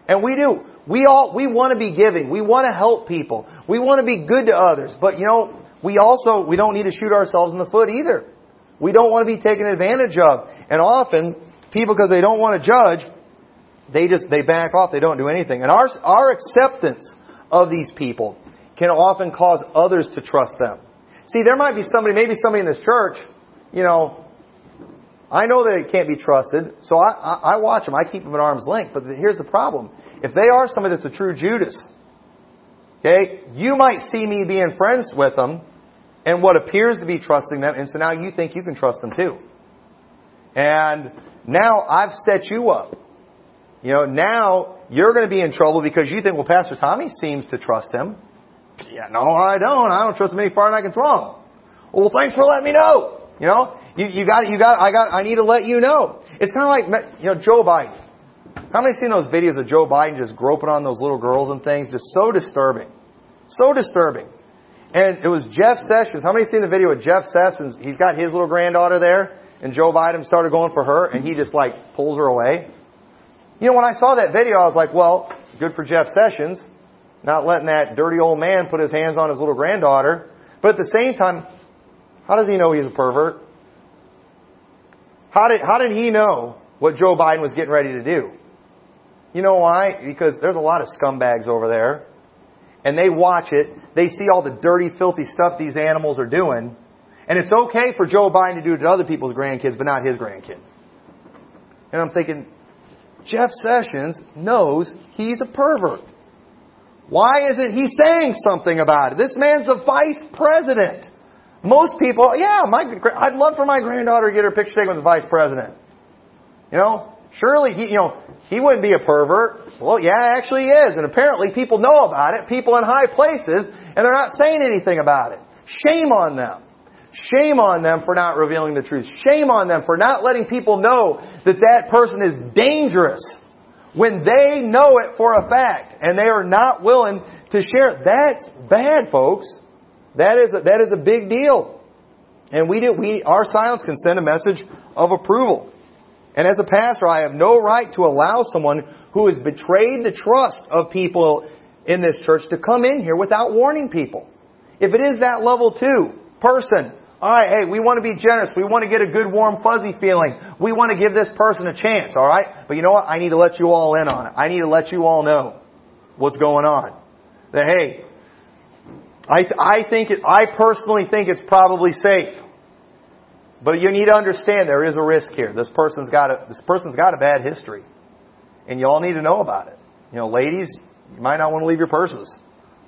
And we do. We all, we want to be giving. We want to help people. We want to be good to others. But you know, we also, we don't need to shoot ourselves in the foot either. We don't want to be taken advantage of. And often, people, because they don't want to judge, they just, they back off. They don't do anything. And our, our acceptance of these people can often cause others to trust them. See, there might be somebody, maybe somebody in this church, you know, I know that it can't be trusted, so I, I, I watch them. I keep them at arm's length. But here's the problem. If they are somebody that's a true Judas, okay, you might see me being friends with them and what appears to be trusting them, and so now you think you can trust them too. And now I've set you up. You know, now you're going to be in trouble because you think, well, Pastor Tommy seems to trust him. Yeah, no, I don't. I don't trust him any farther than I can throw him. Well, thanks for letting me know. You know, you, you got, you got, I got, I need to let you know. It's kind of like, you know, Joe Biden. How many seen those videos of Joe Biden just groping on those little girls and things? Just so disturbing. So disturbing. And it was Jeff Sessions. How many seen the video of Jeff Sessions? He's got his little granddaughter there, and Joe Biden started going for her, and he just like pulls her away. You know, when I saw that video, I was like, well, good for Jeff Sessions, not letting that dirty old man put his hands on his little granddaughter. But at the same time, how does he know he's a pervert? How did, how did he know what Joe Biden was getting ready to do? You know why? Because there's a lot of scumbags over there. And they watch it. They see all the dirty, filthy stuff these animals are doing. And it's okay for Joe Biden to do it to other people's grandkids, but not his grandkid. And I'm thinking, Jeff Sessions knows he's a pervert. Why isn't he saying something about it? This man's the vice president. Most people, yeah, my, I'd love for my granddaughter to get her picture taken with the vice president. You know, surely he, you know, he wouldn't be a pervert. Well, yeah, actually he is. And apparently people know about it, people in high places, and they're not saying anything about it. Shame on them. Shame on them for not revealing the truth. Shame on them for not letting people know that that person is dangerous when they know it for a fact and they are not willing to share it. That's bad, folks. That is a, that is a big deal. And we do, we, our silence can send a message of approval. And as a pastor, I have no right to allow someone who has betrayed the trust of people in this church to come in here without warning people. If it is that level two person, all right, hey, we want to be generous. We want to get a good, warm, fuzzy feeling. We want to give this person a chance, all right? But you know what? I need to let you all in on it. I need to let you all know what's going on. That, hey, I, I think it, I personally think it's probably safe. But you need to understand there is a risk here. This person's got a, this person's got a bad history. And you all need to know about it. You know, ladies, you might not want to leave your purses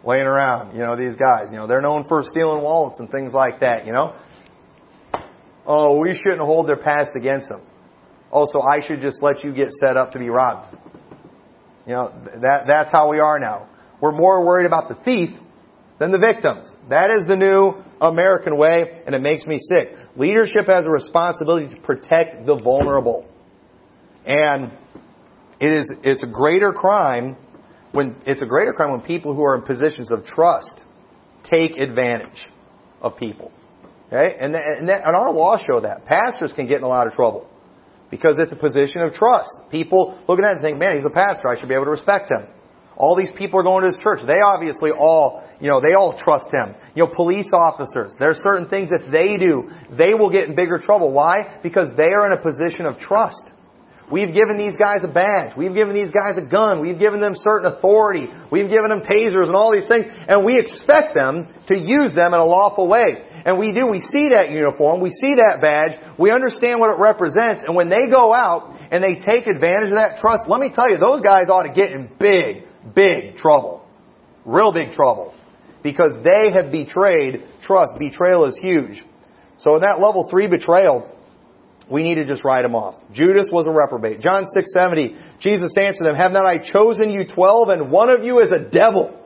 laying around. You know, these guys, you know, they're known for stealing wallets and things like that, you know. Oh, we shouldn't hold their past against them. Oh, so I should just let you get set up to be robbed. You know, that, that's how we are now. We're more worried about the thief than the victims. That is the new American way, and it makes me sick. Leadership has a responsibility to protect the vulnerable. And it is, it's a greater crime when, it's a greater crime when people who are in positions of trust take advantage of people. Okay? And, that, and, that, and our laws show that. Pastors can get in a lot of trouble because it's a position of trust. People looking at it and think, man, he's a pastor. I should be able to respect him. All these people are going to his church. They obviously all, you know, they all trust him. You know, police officers, there are certain things that they do, they will get in bigger trouble. Why? Because they are in a position of trust. We've given these guys a badge. We've given these guys a gun. We've given them certain authority. We've given them tasers and all these things. And we expect them to use them in a lawful way. And we do. We see that uniform. We see that badge. We understand what it represents. And when they go out and they take advantage of that trust, let me tell you, those guys ought to get in big, big trouble. Real big trouble. Because they have betrayed trust. Betrayal is huge. So in that level three betrayal, we need to just write them off. Judas was a reprobate. John 6:70, Jesus answered them, Have not I chosen you twelve, and one of you is a devil?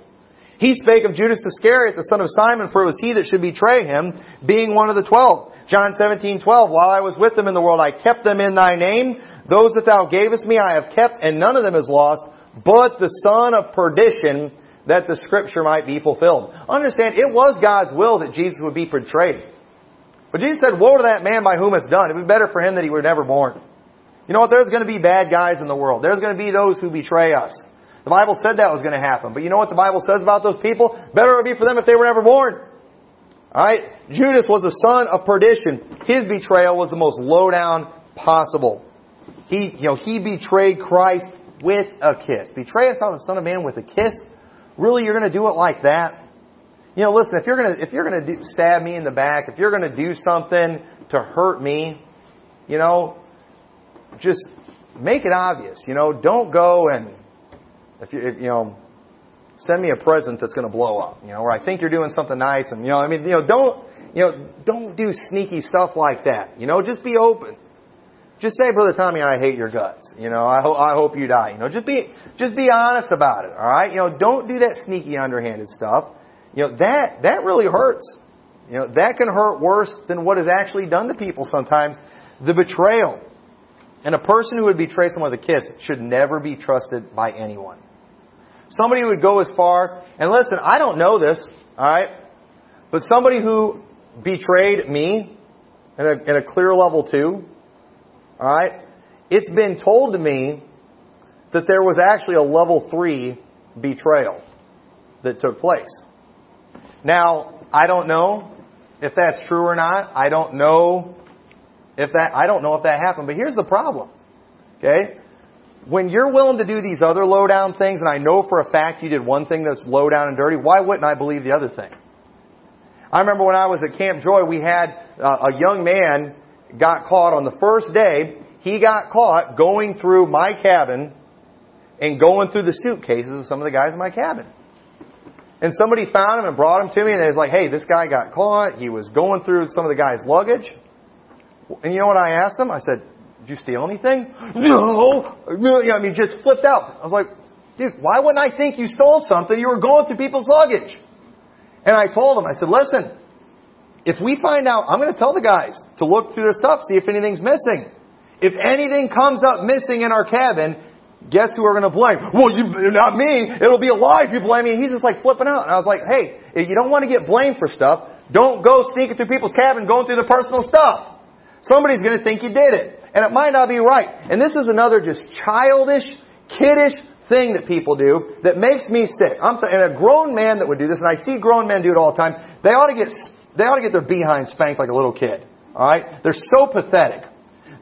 He spake of Judas Iscariot, the son of Simon, for it was he that should betray him, being one of the twelve. John 17:12, While I was with them in the world, I kept them in thy name. Those that thou gavest me I have kept, and none of them is lost, but the son of perdition, that the scripture might be fulfilled. Understand, it was God's will that Jesus would be betrayed. But Jesus said, Woe to that man by whom it's done. It would be better for him that he were never born. You know what? There's going to be bad guys in the world. There's going to be those who betray us. The Bible said that was going to happen. But you know what the Bible says about those people? Better it would be for them if they were never born. Alright? Judas was the son of perdition. His betrayal was the most low down possible. He, you know, he betrayed Christ with a kiss. Betray us on the Son of Man with a kiss? Really, you're going to do it like that? You know, listen, if you're to, if you're to do, stab me in the back, if you're to do something to hurt me, you know, just make it obvious. You know, don't go and if you, if, you know, send me a present that's going to blow up, you know, or I think you're doing something nice and, you know, I mean, you know, don't, you know, don't do sneaky stuff like that. You know, just be open. Just say, Brother Tommy, I hate your guts. You know, I, ho- I hope you die. You know, just be, just be honest about it. All right. You know, don't do that sneaky, underhanded stuff. You know, that, that really hurts. You know, that can hurt worse than what is actually done to people sometimes. The betrayal. And a person who would betray someone with a kiss should never be trusted by anyone. Somebody who would go as far, and listen, I don't know this, alright? But somebody who betrayed me in a, in a clear level two, alright? It's been told to me that there was actually a level three betrayal that took place. Now, I don't know if that's true or not. I don't know if that, I don't know if that happened, but here's the problem. Okay? when you're willing to do these other low down things, and I know for a fact you did one thing that's low down and dirty, why wouldn't I believe the other thing? I remember when I was at Camp Joy, we had uh, a young man got caught on the first day. He got caught going through my cabin and going through the suitcases of some of the guys in my cabin. And somebody found him and brought him to me, and it was like, hey, this guy got caught. He was going through some of the guy's luggage. And you know what I asked him? I said, did you steal anything? No. I mean, just flipped out. I was like, dude, why wouldn't I think you stole something? You were going through people's luggage. And I told him, I said, listen, if we find out, I'm going to tell the guys to look through their stuff, see if anything's missing. If anything comes up missing in our cabin, guess who we're going to blame? Well, you, not me. It'll be a lie if you blame me. He's just like flipping out. And I was like, hey, if you don't want to get blamed for stuff, don't go sneaking through people's cabin going through their personal stuff. Somebody's going to think you did it. And it might not be right. And this is another just childish, kiddish thing that people do that makes me sick. I'm saying, and a grown man that would do this, and I see grown men do it all the time, they ought to get, they ought to get their behind spanked like a little kid. Alright? They're so pathetic.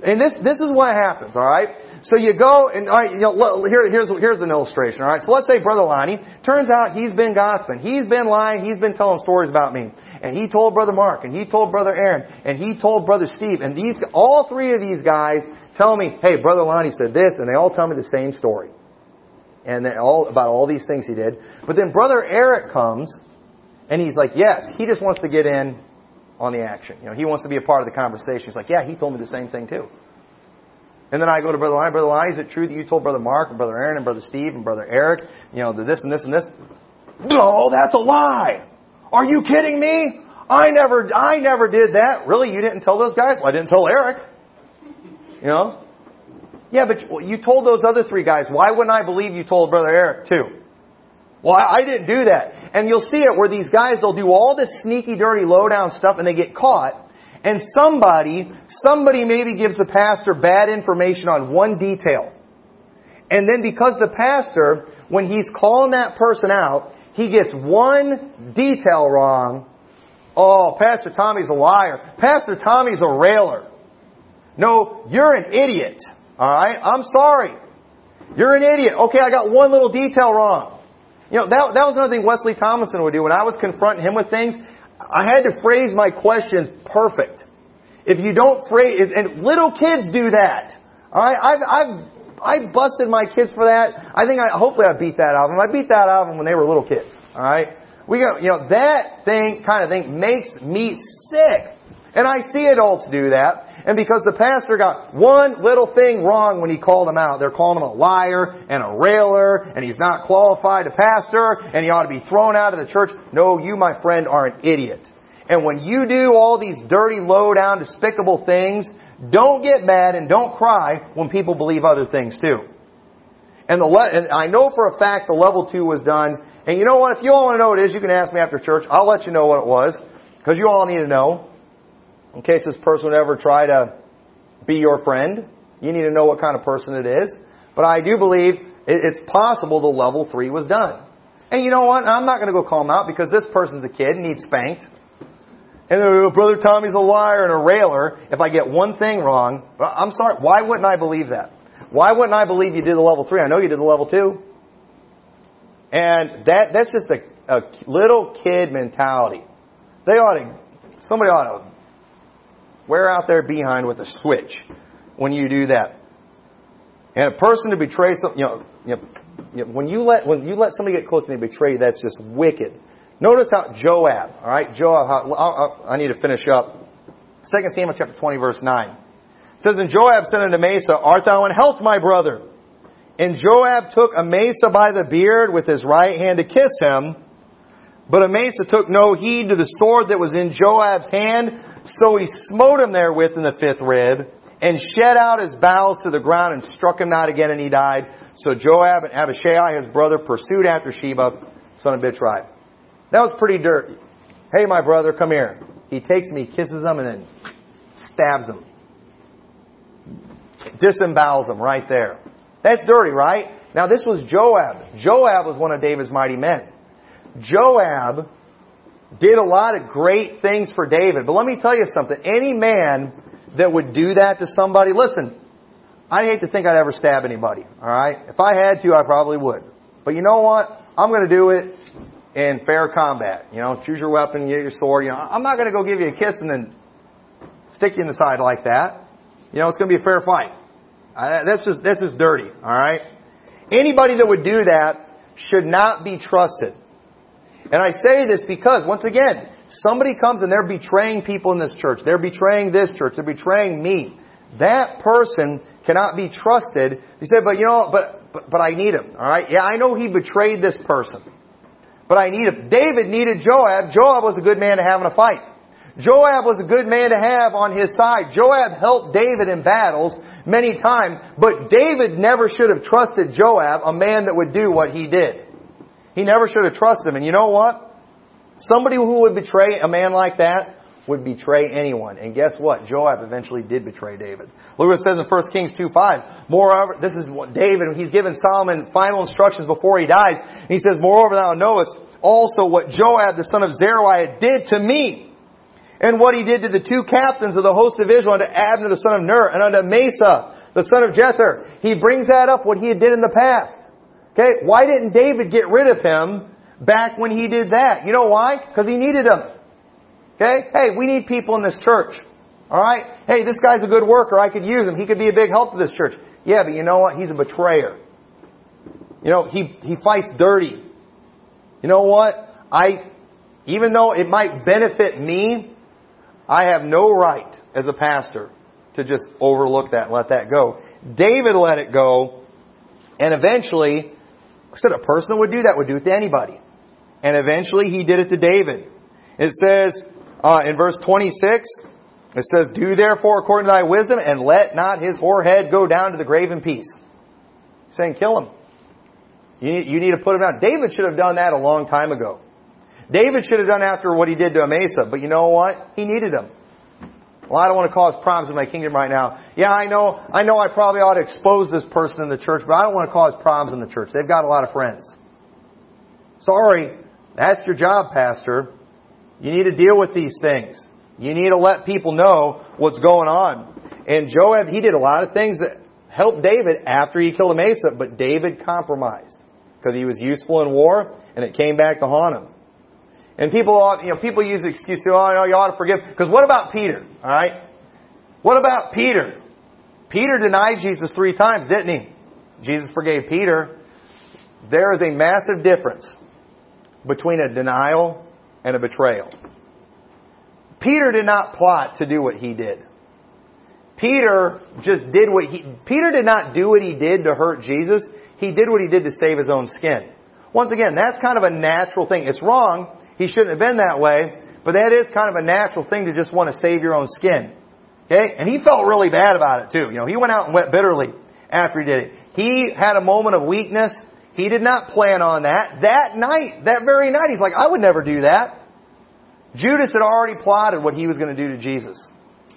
And this, this is what happens, alright? So you go and all right, you know, here, here's here's an illustration. All right, so let's say Brother Lonnie. Turns out he's been gossiping. He's been lying. He's been telling stories about me and he told Brother Mark, and he told Brother Aaron, and he told Brother Steve, and these, all three of these guys tell me, hey, Brother Lonnie said this, and they all tell me the same story. And then all, about all these things he did. But then Brother Eric comes, and he's like, yes, he just wants to get in on the action. You know, he wants to be a part of the conversation. He's like, yeah, he told me the same thing too. And then I go to Brother Lyon, Brother Lyon, is it true that you told Brother Mark and Brother Aaron and Brother Steve and Brother Eric, you know, this and this and this? No, that's a lie. Are you kidding me? I never, I never did that. Really? You didn't tell those guys? Well, I didn't tell Eric. You know? Yeah, but you told those other three guys. Why wouldn't I believe you told Brother Eric too? Well, I didn't do that. And you'll see it where these guys, they'll do all this sneaky, dirty, low-down stuff and they get caught. And somebody, somebody maybe gives the pastor bad information on one detail. And then because the pastor, when he's calling that person out, he gets one detail wrong. Oh, Pastor Tommy's a liar. Pastor Tommy's a railer. No, you're an idiot. Alright? I'm sorry. You're an idiot. Okay, I got one little detail wrong. You know, that, that was another thing Wesley Thomason would do. When I was confronting him with things, I had to phrase my questions perfect. If you don't phrase, and little kids do that. Alright, I've, I've, I busted my kids for that. I think I, hopefully I beat that out of them. I beat that out of them when they were little kids. Alright? We got, you know, that thing, kind of thing makes me sick. And I see adults do that. And because the pastor got one little thing wrong when he called him out, they're calling him a liar and a railer, and he's not qualified to pastor, and he ought to be thrown out of the church. No, you, my friend, are an idiot. And when you do all these dirty, low down, despicable things, don't get mad and don't cry when people believe other things too. And the le- and I know for a fact the level two was done. And you know what? If you all want to know what it is, you can ask me after church. I'll let you know what it was because you all need to know in case this person would ever try to be your friend. You need to know what kind of person it is. But I do believe it's possible the level three was done. And you know what? I'm not going to go call him out because this person's a kid and needs spanked. And uh, Brother Tommy's a liar and a railer if I get one thing wrong. I'm sorry. Why wouldn't I believe that? Why wouldn't I believe you did the level three? I know you did the level two. And that, that's just a, a little kid mentality. They ought to, somebody ought to wear out their behind with a switch when you do that. And a person to betray, some, you know, you know, when you let when you let somebody get close and they betray you, that's just wicked. Notice how Joab, all right, Joab. How, I need to finish up. Second Samuel chapter twenty, verse nine. It says, And Joab said unto Amasa, Art thou in health, my brother? And Joab took Amasa by the beard with his right hand to kiss him. But Amasa took no heed to the sword that was in Joab's hand, so he smote him therewith in the fifth rib, and shed out his bowels to the ground, and struck him not again, and he died. So Joab and Abishai, his brother, pursued after Sheba, son of Bichri. That was pretty dirty. Hey, my brother, come here. He takes me, kisses him, and then stabs him. Disembowels him right there. That's dirty, right? Now, this was Joab. Joab was one of David's mighty men. Joab did a lot of great things for David. But let me tell you something. Any man that would do that to somebody, listen, I hate to think I'd ever stab anybody, alright? If I had to, I probably would. But you know what? I'm to do it in fair combat. You know, choose your weapon, get your sword. You know, I'm not to go give you a kiss and then stick you in the side like that. You know, it's to be a fair fight. Uh, that's just that's just dirty. All right. Anybody that would do that should not be trusted. And I say this because, once again, somebody comes and they're betraying people in this church. They're betraying this church. They're betraying me. That person cannot be trusted. He said, but you know, but, but, but I need him. All right. Yeah, I know he betrayed this person. But I need him. David needed Joab. Joab was a good man to have in a fight. Joab was a good man to have on his side. Joab helped David in battles many times, but David never should have trusted Joab, a man that would do what he did. He never should have trusted him. And you know what? Somebody who would betray a man like that would betray anyone. And guess what? Joab eventually did betray David. Look what it says in 1 Kings 2 5. Moreover, this is what David, he's given Solomon final instructions before he dies. And He says, Moreover, thou knowest also what Joab the son of Zeruiah did to me. And what he did to the two captains of the host of Israel, unto Abner the son of Ner, and unto Amasa the son of Jether. He brings that up, what he had did in the past. Okay, why didn't David get rid of him back when he did that? You know why? Because he needed him. Okay, hey, we need people in this church. Alright? Hey, this guy's a good worker. I could use him. He could be a big help to this church. Yeah, but you know what? He's a betrayer. You know, he, he fights dirty. You know what? I, even though it might benefit me, I have no right as a pastor to just overlook that and let that go. David let it go, and eventually, I said a person would do that would do it to anybody. And eventually he did it to David. It says uh, in verse 26, it says, Do therefore according to thy wisdom, and let not his forehead go down to the grave in peace. He's saying, kill him. You need, you need to put him down. David should have done that a long time ago. David should have done after what he did to Amasa, but you know what? He needed him. Well, I don't want to cause problems in my kingdom right now. Yeah, I know, I know I probably ought to expose this person in the church, but I don't want to cause problems in the church. They've got a lot of friends. Sorry, that's your job, Pastor. You need to deal with these things. You need to let people know what's going on. And Joab, he did a lot of things that helped David after he killed Amasa, but David compromised because he was useful in war, and it came back to haunt him. And people, you know, people use the excuse, oh, you ought to forgive. Because what about Peter? All right, what about Peter? Peter denied Jesus three times, didn't he? Jesus forgave Peter. There is a massive difference between a denial and a betrayal. Peter did not plot to do what he did. Peter just did what he, Peter did not do what he did to hurt Jesus. He did what he did to save his own skin. Once again, that's kind of a natural thing. It's wrong. He shouldn't have been that way. But that is kind of a natural thing to just want to save your own skin. Okay? And he felt really bad about it too. You know, he went out and wept bitterly after he did it. He had a moment of weakness. He did not plan on that. That night, that very night, he's like, I would never do that. Judas had already plotted what he was going to do to Jesus.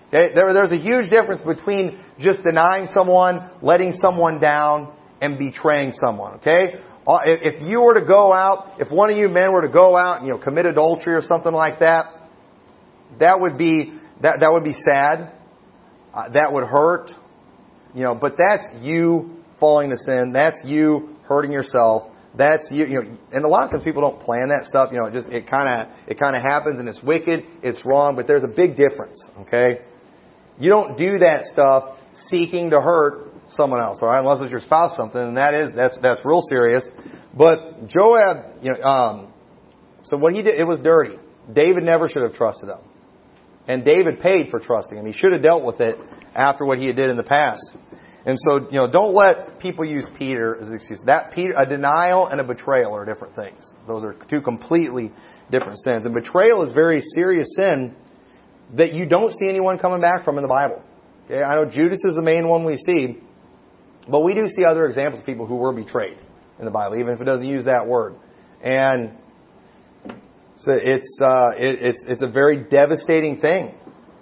Okay? There, there's a huge difference between just denying someone, letting someone down, and betraying someone. Okay? Uh, if you were to go out, if one of you men were to go out and you know commit adultery or something like that, that would be that that would be sad. Uh, that would hurt. You know, but that's you falling to sin. That's you hurting yourself. That's you, you know, and a lot of times people don't plan that stuff. You know, it just it kind of it kind of happens and it's wicked, it's wrong. But there's a big difference. Okay, you don't do that stuff seeking to hurt someone else, all right? Unless it's your spouse something, and that is that's that's real serious. But Joab, you know, um, so what he did, it was dirty. David never should have trusted him, and David paid for trusting him. He should have dealt with it after what he had did in the past. And so, you know, don't let people use Peter as an excuse. That Peter, a denial and a betrayal are different things. Those are two completely different sins. And betrayal is very serious sin that you don't see anyone coming back from in the Bible. Okay? I know Judas is the main one we see, but we do see other examples of people who were betrayed in the Bible, even if it doesn't use that word. And so it's, uh, it, it's, it's a very devastating thing.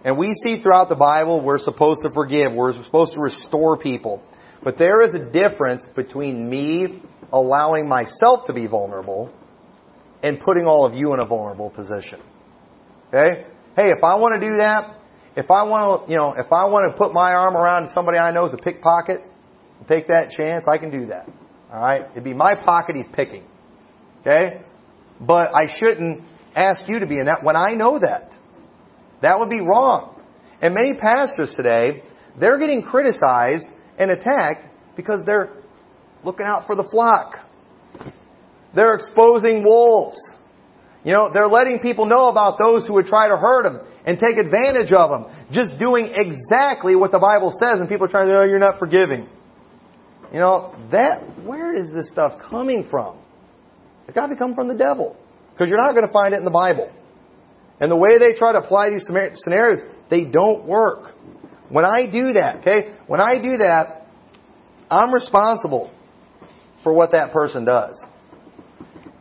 And we see throughout the Bible we're supposed to forgive, we're supposed to restore people. But there is a difference between me allowing myself to be vulnerable and putting all of you in a vulnerable position. Okay? Hey, if I want to do that, if I want to, you know, if I want to put my arm around somebody I know is a pickpocket, take that chance, I can do that. All right? It'd be my pocket he's picking. Okay? But I shouldn't ask you to be in that when I know that. That would be wrong. And many pastors today, they're getting criticized and attacked because they're looking out for the flock. They're exposing wolves. You know, they're letting people know about those who would try to hurt them and take advantage of them. Just doing exactly what the Bible says, and people are trying to say, oh, you're not forgiving. You know, that, where is this stuff coming from? It's got to come from the devil. Because you're not going to find it in the Bible. And the way they try to apply these scenarios, they don't work. When I do that, okay, when I do that, I'm responsible for what that person does.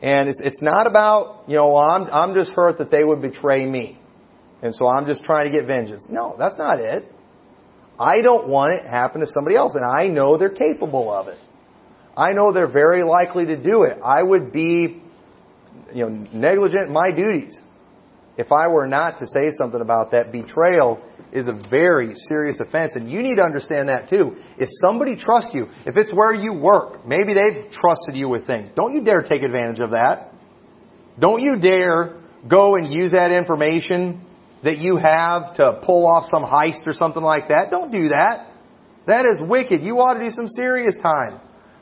And it's, it's not about, you know, I'm, I'm just hurt that they would betray me. And so I'm just trying to get vengeance. No, that's not it. I don't want it to happen to somebody else, and I know they're capable of it. I know they're very likely to do it. I would be, you know, negligent in my duties if I were not to say something about that. Betrayal is a very serious offense, and you need to understand that too. If somebody trusts you, if it's where you work, maybe they've trusted you with things. Don't you dare take advantage of that. Don't you dare go and use that information that you have to pull off some heist or something like that. Don't do that. That is wicked. You ought to do some serious time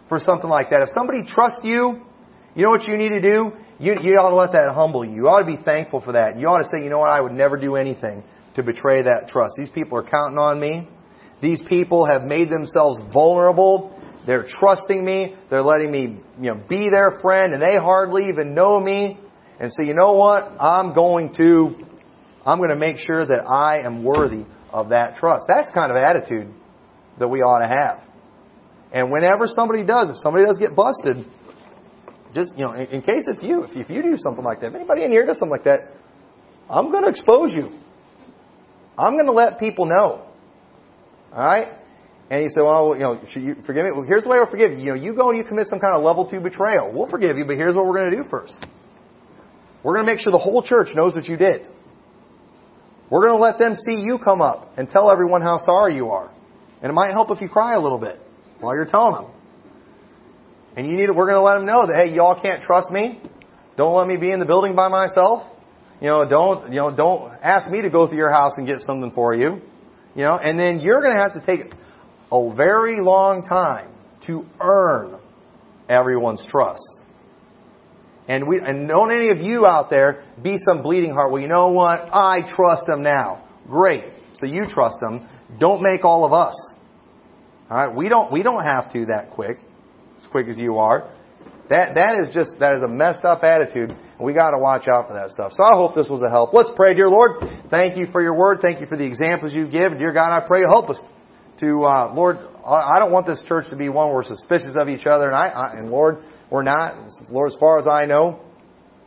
for something like that. If somebody trusts you, you know what you need to do? You, you ought to let that humble you. You ought to be thankful for that. You ought to say, you know what, I would never do anything to betray that trust. These people are counting on me. These people have made themselves vulnerable. They're trusting me. They're letting me, you know, be their friend and they hardly even know me. And so you know what? I'm going to, I'm going to make sure that I am worthy of that trust. That's kind of attitude that we ought to have. And whenever somebody does, if somebody does get busted, just, you know, in, in case it's you, if, if you do something like that, if anybody in here does something like that, I'm going to expose you. I'm going to let people know. Alright? And he said, well, you know, should you forgive me? Well, here's the way I'll forgive you. You know, you go and you commit some kind of level two betrayal. We'll forgive you, but here's what we're going to do first. We're going to make sure the whole church knows what you did. We're going to let them see you come up and tell everyone how sorry you are. And it might help if you cry a little bit while you're telling them. And you need to, we're going to let them know that, hey, y'all can't trust me. Don't let me be in the building by myself. You know, don't, you know, don't ask me to go through your house and get something for you. You know, and then you're going to have to take a very long time to earn everyone's trust. And we, and don't any of you out there be some bleeding heart. Well, you know what? I trust them now. Great. So you trust them. Don't make all of us. All right. We don't, we don't have to that quick, as quick as you are. That, that is just, that is a messed up attitude. We got to watch out for that stuff. So I hope this was a help. Let's pray, dear Lord. Thank you for your word. Thank you for the examples you give. Dear God, I pray help us to, uh, Lord, I don't want this church to be one where we're suspicious of each other. And I, I and Lord, we're not. Lord, as far as I know,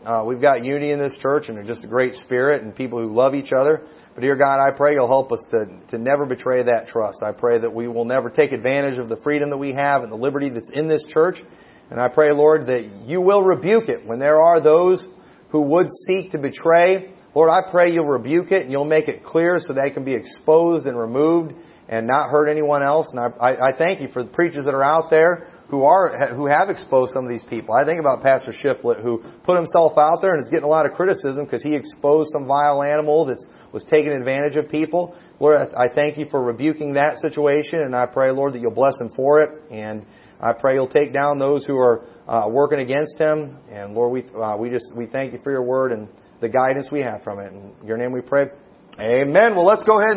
uh, we've got unity in this church and just a great spirit and people who love each other. But dear God, I pray you'll help us to, to never betray that trust. I pray that we will never take advantage of the freedom that we have and the liberty that's in this church. And I pray, Lord, that you will rebuke it when there are those who would seek to betray. Lord, I pray you'll rebuke it and you'll make it clear so they can be exposed and removed and not hurt anyone else. And I, I, I thank you for the preachers that are out there who are who have exposed some of these people. I think about Pastor Shiflett who put himself out there and is getting a lot of criticism because he exposed some vile animal that was taking advantage of people. Lord, I thank you for rebuking that situation, and I pray, Lord, that you'll bless him for it. And I pray you'll take down those who are uh, working against him. And Lord, we uh, we just we thank you for your word and the guidance we have from it. In your name we pray. Amen. Well, let's go ahead.